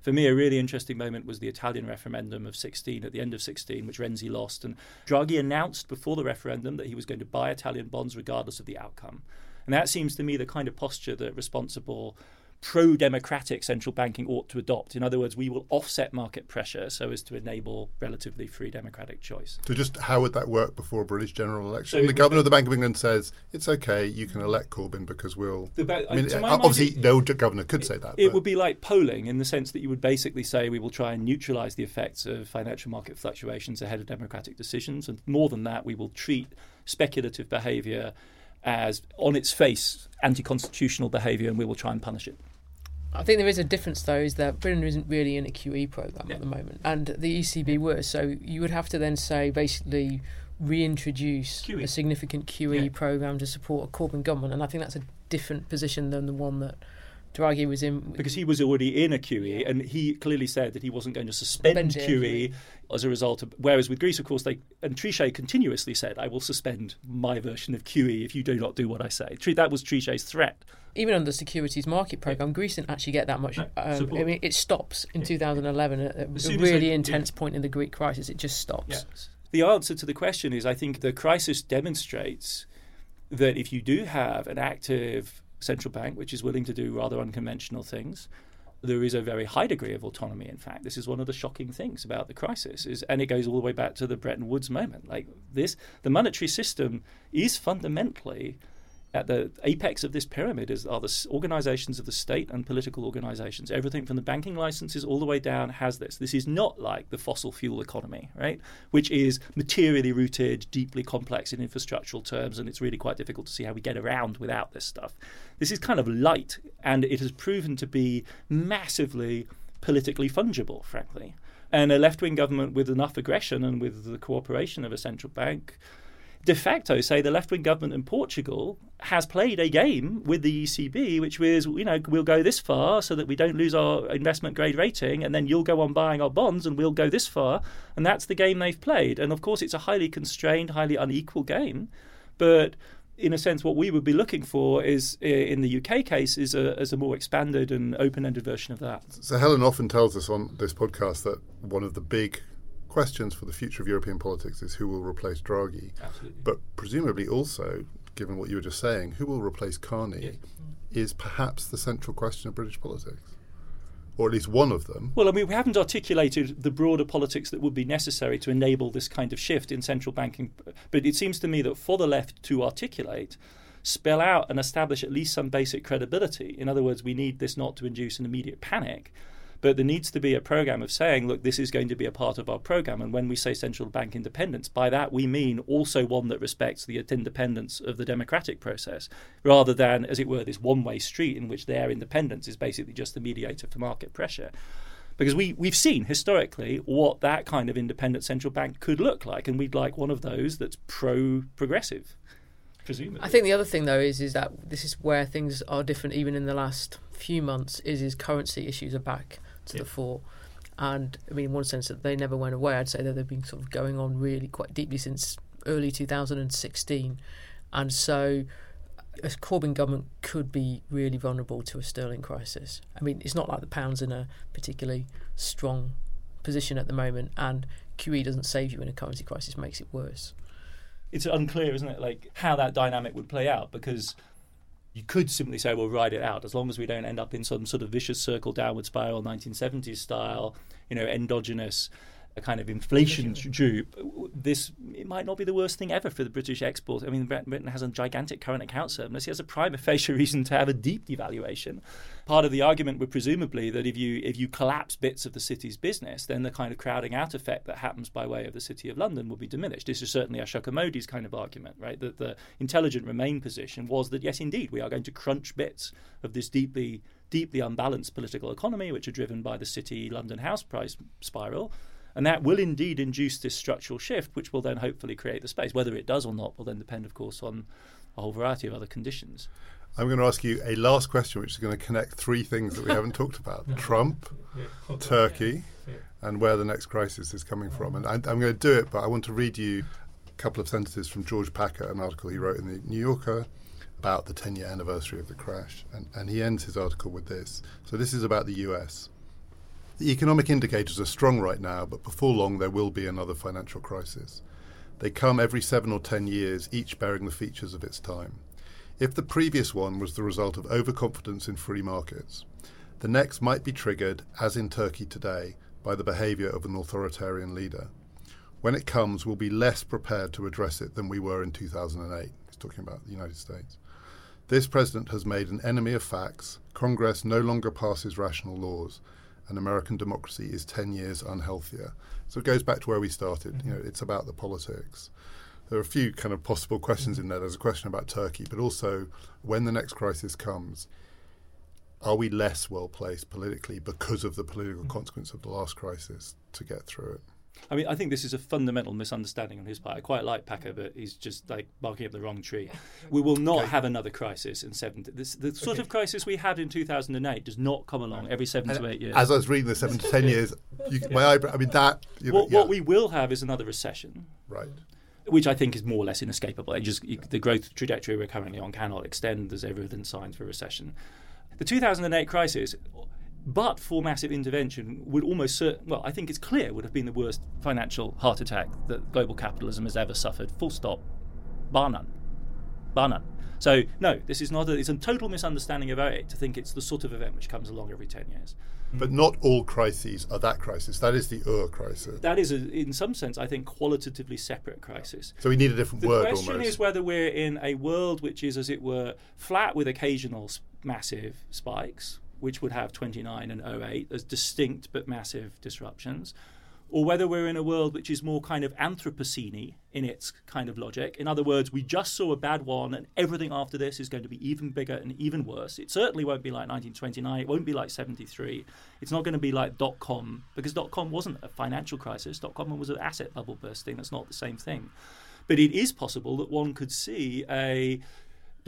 For me, a really interesting moment was the Italian referendum of 16, at the end of 16, which Renzi lost. And Draghi announced before the referendum that he was going to buy Italian bonds regardless of the outcome. And that seems to me the kind of posture that responsible pro democratic central banking ought to adopt. In other words, we will offset market pressure so as to enable relatively free democratic choice. So, just how would that work before a British general election? So the governor of the Bank of England says it's okay, you can elect Corbyn because we'll. I mean, obviously, mind, no governor could say that. It but. would be like polling in the sense that you would basically say we will try and neutralise the effects of financial market fluctuations ahead of democratic decisions. And more than that, we will treat speculative behaviour as, on its face, anti constitutional behaviour and we will try and punish it. I think there is a difference though, is that Britain isn't really in a QE program yeah. at the moment, and the ECB were. So you would have to then say basically reintroduce QE. a significant QE yeah. program to support a Corbyn government, and I think that's a different position than the one that Draghi was in. Because he was already in a QE, and he clearly said that he wasn't going to suspend QE as a result of. Whereas with Greece, of course, they and Trichet continuously said, "I will suspend my version of QE if you do not do what I say." That was Trichet's threat even under the securities market program, Greece didn't actually get that much. Um, I mean, it stops in 2011 at a really intense yeah. point in the Greek crisis. It just stops. Yeah. The answer to the question is, I think the crisis demonstrates that if you do have an active central bank which is willing to do rather unconventional things, there is a very high degree of autonomy. In fact, this is one of the shocking things about the crisis, is, and it goes all the way back to the Bretton Woods moment. Like this, the monetary system is fundamentally at the apex of this pyramid is are the organizations of the state and political organizations. Everything from the banking licenses all the way down has this. This is not like the fossil fuel economy, right? Which is materially rooted, deeply complex in infrastructural terms, and it's really quite difficult to see how we get around without this stuff. This is kind of light, and it has proven to be massively politically fungible, frankly. And a left wing government with enough aggression and with the cooperation of a central bank de facto say the left wing government in Portugal has played a game with the ECB, which was, you know, we'll go this far so that we don't lose our investment grade rating, and then you'll go on buying our bonds and we'll go this far. And that's the game they've played. And of course, it's a highly constrained, highly unequal game. But in a sense, what we would be looking for is, in the UK case, is a, is a more expanded and open ended version of that. So, Helen often tells us on this podcast that one of the big questions for the future of European politics is who will replace Draghi. Absolutely. But presumably also, given what you were just saying, who will replace Carney yeah. is perhaps the central question of British politics. Or at least one of them. Well, I mean, we haven't articulated the broader politics that would be necessary to enable this kind of shift in central banking. But it seems to me that for the left to articulate, spell out and establish at least some basic credibility. In other words, we need this not to induce an immediate panic, but there needs to be a program of saying, look, this is going to be a part of our program. And when we say central bank independence, by that we mean also one that respects the independence of the democratic process, rather than, as it were, this one way street in which their independence is basically just the mediator for market pressure because we, we've seen historically what that kind of independent central bank could look like, and we'd like one of those that's pro progressive. presumably. I think the other thing though is is that this is where things are different even in the last few months is is currency issues are back to Yeah. the fore. And I mean in one sense that they never went away. I'd say that they've been sort of going on really quite deeply since early 2016. And so uh, a Corbyn government could be really vulnerable to a sterling crisis. I mean, it's not like the pound's in a particularly strong position at the moment, and QE doesn't save you in a currency crisis, makes it worse. it's unclear, isn't it, like how that dynamic would play out because you could simply say, well, ride it out. As long as we don't end up in some sort of vicious circle downward spiral, 1970s style, you know, endogenous a kind of inflation dupe. This it might not be the worst thing ever for the British export. I mean, Britain has a gigantic current account surplus. He has a prima facie reason to have a deep devaluation. Part of the argument would presumably that if you if you collapse bits of the city's business, then the kind of crowding out effect that happens by way of the City of London will be diminished. This is certainly Ashoka Mody's kind of argument, right? That the intelligent Remain position was that yes, indeed, we are going to crunch bits of this deeply deeply unbalanced political economy, which are driven by the city London house price spiral. And that will indeed induce this structural shift, which will then hopefully create the space. Whether it does or not will then depend, of course, on a whole variety of other conditions. I'm going to ask you a last question, which is going to connect three things that we haven't talked about Trump, Turkey, and where the next crisis is coming from. And I, I'm going to do it, but I want to read you a couple of sentences from George Packer, an article he wrote in the New Yorker about the 10 year anniversary of the crash. And, and he ends his article with this. So this is about the US. The economic indicators are strong right now, but before long there will be another financial crisis. They come every seven or ten years, each bearing the features of its time. If the previous one was the result of overconfidence in free markets, the next might be triggered, as in Turkey today, by the behaviour of an authoritarian leader. When it comes, we'll be less prepared to address it than we were in 2008. He's talking about the United States. This president has made an enemy of facts. Congress no longer passes rational laws, and American democracy is 10 years unhealthier. So it goes back to where we started. You mm-hmm. know, it's about the politics. There are a few kind of possible questions in there. There's a question about Turkey, but also when the next crisis comes, are we less well placed politically because of the political mm-hmm. consequence of the last crisis to get through it? I mean, I think this is a fundamental misunderstanding on his part. I quite like Packer, but he's just like barking up the wrong tree. We will not have another crisis in seven. This, the sort of crisis we had in 2008 does not come along every seven to eight years. As I was reading the seven to ten years, you, my eyebrow, I mean, that. You know, what, yeah, what we will have is another recession, Right. which I think is more or less inescapable. It just you, the growth trajectory we're currently on cannot extend. There's evident signs for recession. The 2008 crisis, but for massive intervention, would almost certain. Well, I think it's clear would have been the worst financial heart attack that global capitalism has ever suffered. Full stop. Bar none. Bar none. So no, this is not. A, it's a total misunderstanding about it to think it's the sort of event which comes along every 10 years. But not all crises are that crisis. That is the Ur crisis. That is, a, in some sense, I think, qualitatively separate crisis. So we need a different The word The question almost. is whether we're in a world which is, as it were, flat with occasional massive spikes, which would have 29 and 08 as distinct but massive disruptions, or whether we're in a world which is more kind of Anthropocene in its kind of logic. In other words, we just saw a bad one, and everything after this is going to be even bigger and even worse. It certainly won't be like 1929. It won't be like 73. It's not going to be like dot com because dot com wasn't a financial crisis. Dot com was an asset bubble bursting. That's not the same thing. But it is possible that one could see a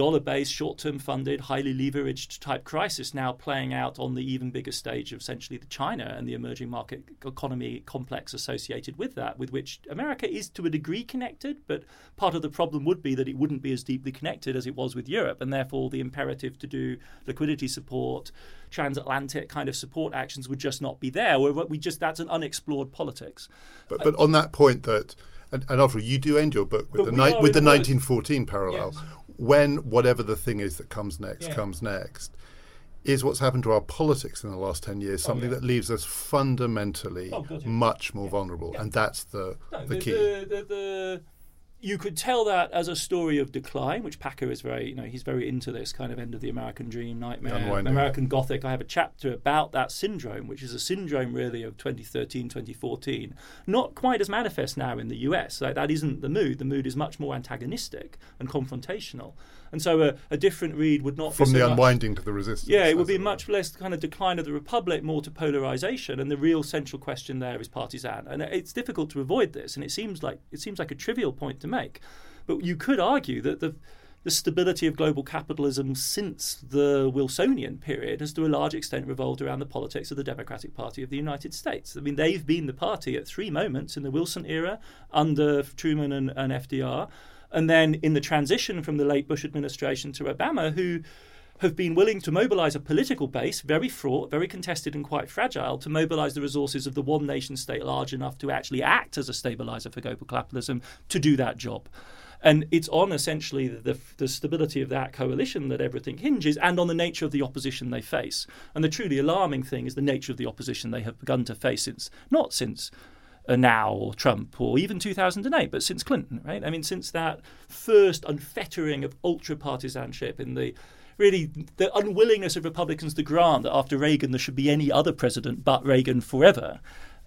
dollar based, short term funded, highly leveraged type crisis now playing out on the even bigger stage of essentially the China and the emerging market economy complex associated with that, with which America is to a degree connected, but part of the problem would be that it wouldn't be as deeply connected as it was with Europe, and therefore the imperative to do liquidity support, transatlantic kind of support actions would just not be there. We just that's an unexplored politics. But but on that point that and, and after all, you do end your book with But the ni- with the in a world- 1914 parallel. Yes. When whatever the thing is that comes next Yeah. comes next, is what's happened to our politics in the last 10 years oh, something Oh, yeah. that leaves us fundamentally Oh, God, yeah. much more vulnerable, and that's the No, the the, key. The, the, the, you could tell that as a story of decline, which Packer is very, you know, he's very into this kind of end of the American dream, nightmare, Unwinding. American Gothic. I have a chapter about that syndrome, which is a syndrome really of 2013, 2014. Not quite as manifest now in the US. Like, that isn't the mood. The mood is much more antagonistic and confrontational. And so a, a different read would not be From so the much- unwinding to the resistance. yeah, it would be were. much less kind of decline of the republic, more to polarization, and the real central question there is partisan. And it's difficult to avoid this, and it seems like it seems like a trivial point to make, but you could argue that the the stability of global capitalism since the Wilsonian period has to a large extent revolved around the politics of the Democratic Party of the United States. I mean, they've been the party at three moments in the Wilson era under Truman and, and FDR, and then in the transition from the late Bush administration to Obama, who have been willing to mobilize a political base, very fraught, very contested, and quite fragile, to mobilize the resources of the one nation state large enough to actually act as a stabilizer for global capitalism to do that job. And it's on essentially the, the, stability of that coalition that everything hinges and on the nature of the opposition they face. And the truly alarming thing is the nature of the opposition they have begun to face since, not since now Trump or even 2008, but since Clinton, right? I mean, since that first unfettering of ultra partisanship in the really the unwillingness of Republicans to grant that after Reagan there should be any other president but Reagan forever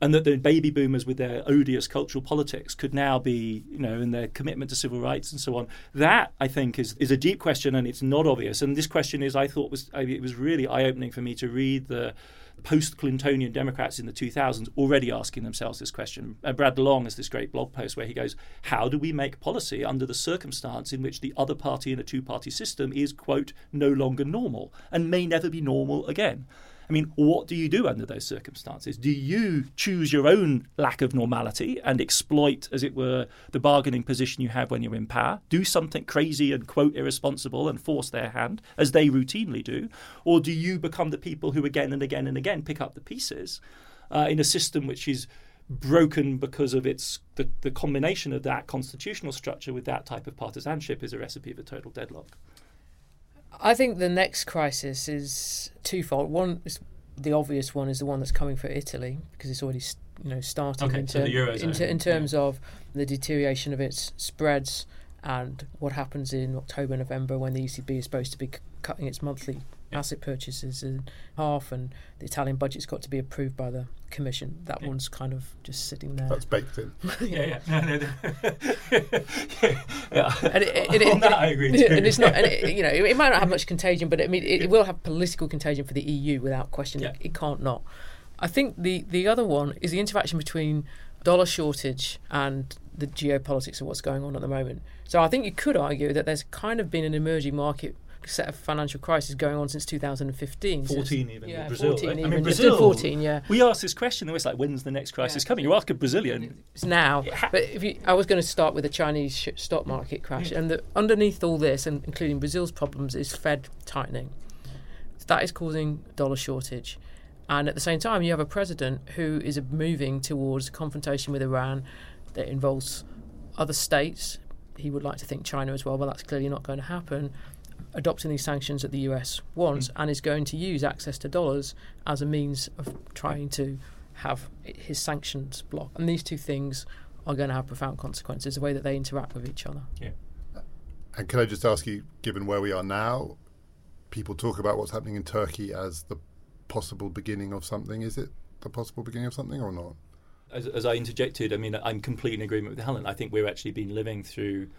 and that the baby boomers with their odious cultural politics could now be, you know, in their commitment to civil rights and so on. That I think is is a deep question, and it's not obvious. And this question is, I thought was it was really eye opening for me to read the post Clintonian Democrats in the 2000s already asking themselves this question. Uh, Brad DeLong has this great blog post where he goes, How do we make policy under the circumstance in which the other party in a two party system is, quote, no longer normal and may never be normal again? I mean, what do you do under those circumstances? Do you choose your own lack of normality and exploit, as it were, the bargaining position you have when you're in power? Do something crazy and, quote, irresponsible and force their hand, as they routinely do? Or do you become the people who again and again and again pick up the pieces uh, in a system which is broken because of its the, the combination of that constitutional structure with that type of partisanship is a recipe for total deadlock. I think the next crisis is twofold. One is the obvious one is the one that's coming for Italy because it's already you know starting okay, in, ter- in, ter- in, terms yeah. of the deterioration of its spreads and what happens in October November when the ECB is supposed to be c- cutting its monthly asset purchases in half, and the Italian budget's got to be approved by the Commission. That yeah. one's kind of just sitting there. That's baked in. yeah, yeah. yeah. And it, it, it, that I agree. Too. And it's not, and it, you know, it might not have much contagion, but I mean, it, will have political contagion for the EU without question. Yeah. It, can't not. I think the the other one is the interaction between dollar shortage and the geopolitics of what's going on at the moment. So I think you could argue that there's kind of been an emerging market set of financial crisis going on since 2015. 14 even. Yeah, Brazil. 14 right? even. I mean, Brazil. 14, yeah. We asked this question, and it's like, when's the next crisis yeah. coming? You ask a Brazilian. It's now. But if you, I was going to start with the Chinese stock market crash, and the, underneath all this, and including Brazil's problems, is Fed tightening. So that is causing dollar shortage. And at the same time, you have a president who is moving towards confrontation with Iran that involves other states. He would like to think China as well, but that's clearly not going to happen adopting these sanctions that the US wants mm. and is going to use access to dollars as a means of trying to have his sanctions blocked. And these two things are going to have profound consequences, the way that they interact with each other. Yeah. And can I just ask you, given where we are now, people talk about what's happening in Turkey as the possible beginning of something. Is it the possible beginning of something or not? As, as I interjected, I mean, I'm completely in agreement with Helen. I think we've actually been living through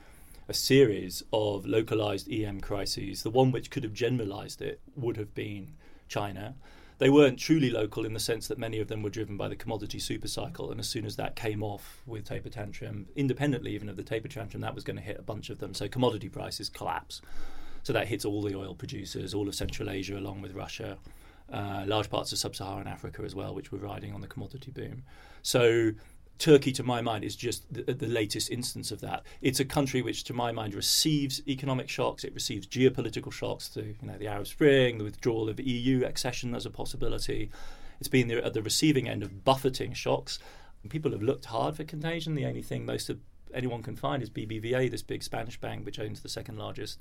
a series of localized EM crises. The one which could have generalized it would have been China. They weren't truly local in the sense that many of them were driven by the commodity supercycle, and as soon as that came off with taper tantrum, independently even of the taper tantrum, that was going to hit a bunch of them. So commodity prices collapse. So that hits all the oil producers, all of Central Asia, along with Russia, uh, large parts of sub-Saharan Africa as well, which were riding on the commodity boom. So Turkey, to my mind, is just the, the, latest instance of that. It's a country which, to my mind, receives economic shocks. It receives geopolitical shocks through, you know, the Arab Spring, the withdrawal of EU accession as a possibility. It's been there at the receiving end of buffeting shocks. People have looked hard for contagion. The only thing most of anyone can find is BBVA, this big Spanish bank which owns the second largest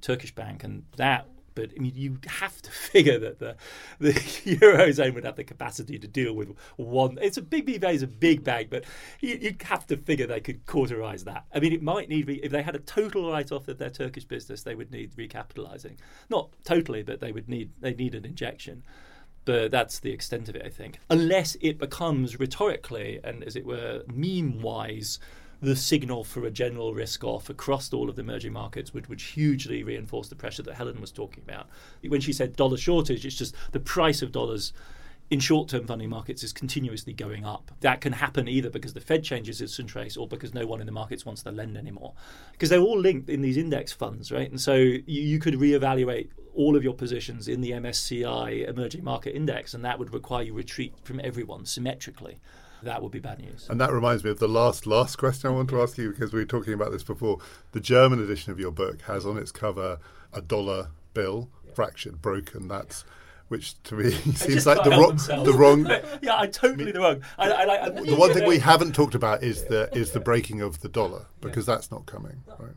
Turkish bank, and that but I mean, you have to figure that the the eurozone would have the capacity to deal with one. It's a big BBVA is a big bank, but you, you have to figure they could cauterize that. I mean, it might need if they had a total write off of their Turkish business, they would need recapitalizing. Not totally, but they would need they need an injection. But that's the extent of it, I think. Unless it becomes rhetorically and, as it were, meme wise the signal for a general risk off across all of the emerging markets would, would hugely reinforce the pressure that Helen was talking about. When she said dollar shortage, it's just the price of dollars in short term funding markets is continuously going up. That can happen either because the Fed changes its interest or because no one in the markets wants to lend anymore. Because they're all linked in these index funds, right? And so you, you could reevaluate all of your positions in the MSCI emerging market index, and that would require you retreat from everyone symmetrically. That would be bad news. And that reminds me of the last last question I want to ask you because we were talking about this before. The German edition of your book has on its cover a dollar bill fractured, broken. That's which to me seems like the wrong, the wrong. yeah, I totally the wrong. I, I, I, the one thing we haven't talked about is the is the breaking of the dollar because yeah. that's not coming. Right?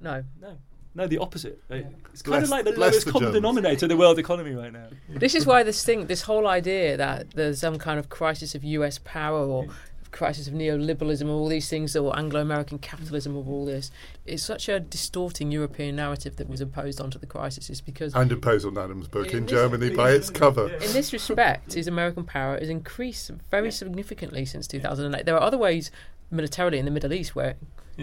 No, no. No, the opposite. It's kind bless, of like the lowest the common Germans. denominator of the world economy right now. This is why this thing, this whole idea that there's some kind of crisis of U.S. power or crisis of neoliberalism, or all these things, or Anglo-American capitalism, of all this, is such a distorting European narrative that was imposed onto the crisis. Is because and imposed on Adam's book in, in Germany by its cover. In this respect, his American power has increased very significantly since 2008. There are other ways militarily in the Middle East where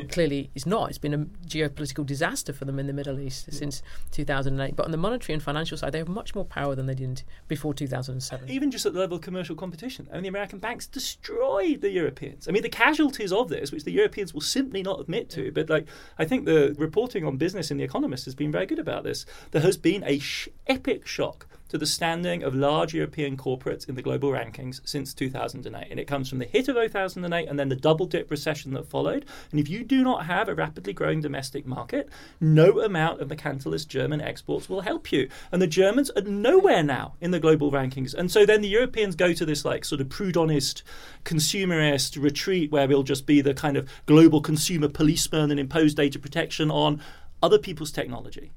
Clearly, it's not. It's been a geopolitical disaster for them in the Middle East since 2008. But on the monetary and financial side, they have much more power than they did before 2007. Even just at the level of commercial competition. I mean, the American banks destroyed the Europeans. I mean, the casualties of this, which the Europeans will simply not admit to, but like I think the reporting on business in The Economist has been very good about this. There has been a sh- epic shock to the standing of large European corporates in the global rankings since 2008. And it comes from the hit of 2008 and then the double dip recession that followed. And if you do not have a rapidly growing domestic market, no amount of mercantilist German exports will help you. And the Germans are nowhere now in the global rankings. And so then the Europeans go to this like sort of Proudhonist, consumerist retreat where we'll just be the kind of global consumer policeman and impose data protection on other people's technology,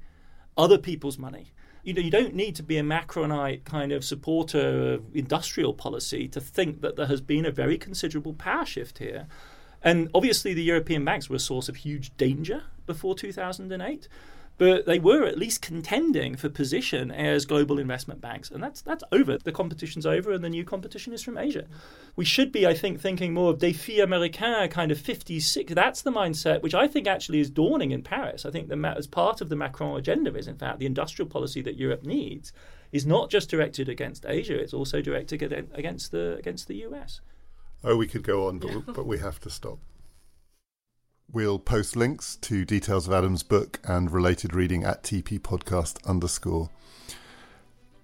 other people's money you know, you don't need to be a Macronite kind of supporter of industrial policy to think that there has been a very considerable power shift here. And obviously, the European banks were a source of huge danger before 2008 but they were at least contending for position as global investment banks, and that's that's over. The competition's over, and the new competition is from Asia. We should be, I think, thinking more of défi américain, kind of 56. That's the mindset which I think actually is dawning in Paris. I think that as part of the Macron agenda is, in fact, the industrial policy that Europe needs is not just directed against Asia; it's also directed against the against the US. Oh, we could go on, but, but we have to stop. We'll post links to details of Adam's book and related reading at TP Podcast underscore.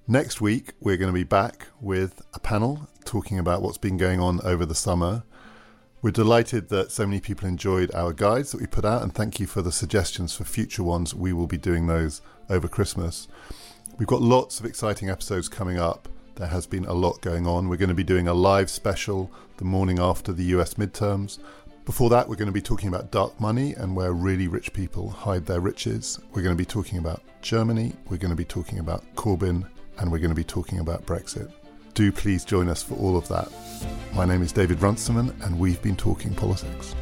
Next week, we're going to be back with a panel talking about what's been going on over the summer. We're delighted that so many people enjoyed our guides that we put out, and thank you for the suggestions for future ones. We will be doing those over Christmas. We've got lots of exciting episodes coming up. There has been a lot going on. We're going to be doing a live special the morning after the US midterms. Before that, we're going to be talking about dark money and where really rich people hide their riches. We're going to be talking about Germany, we're going to be talking about Corbyn, and we're going to be talking about Brexit. Do please join us for all of that. My name is David Runciman, and we've been talking politics.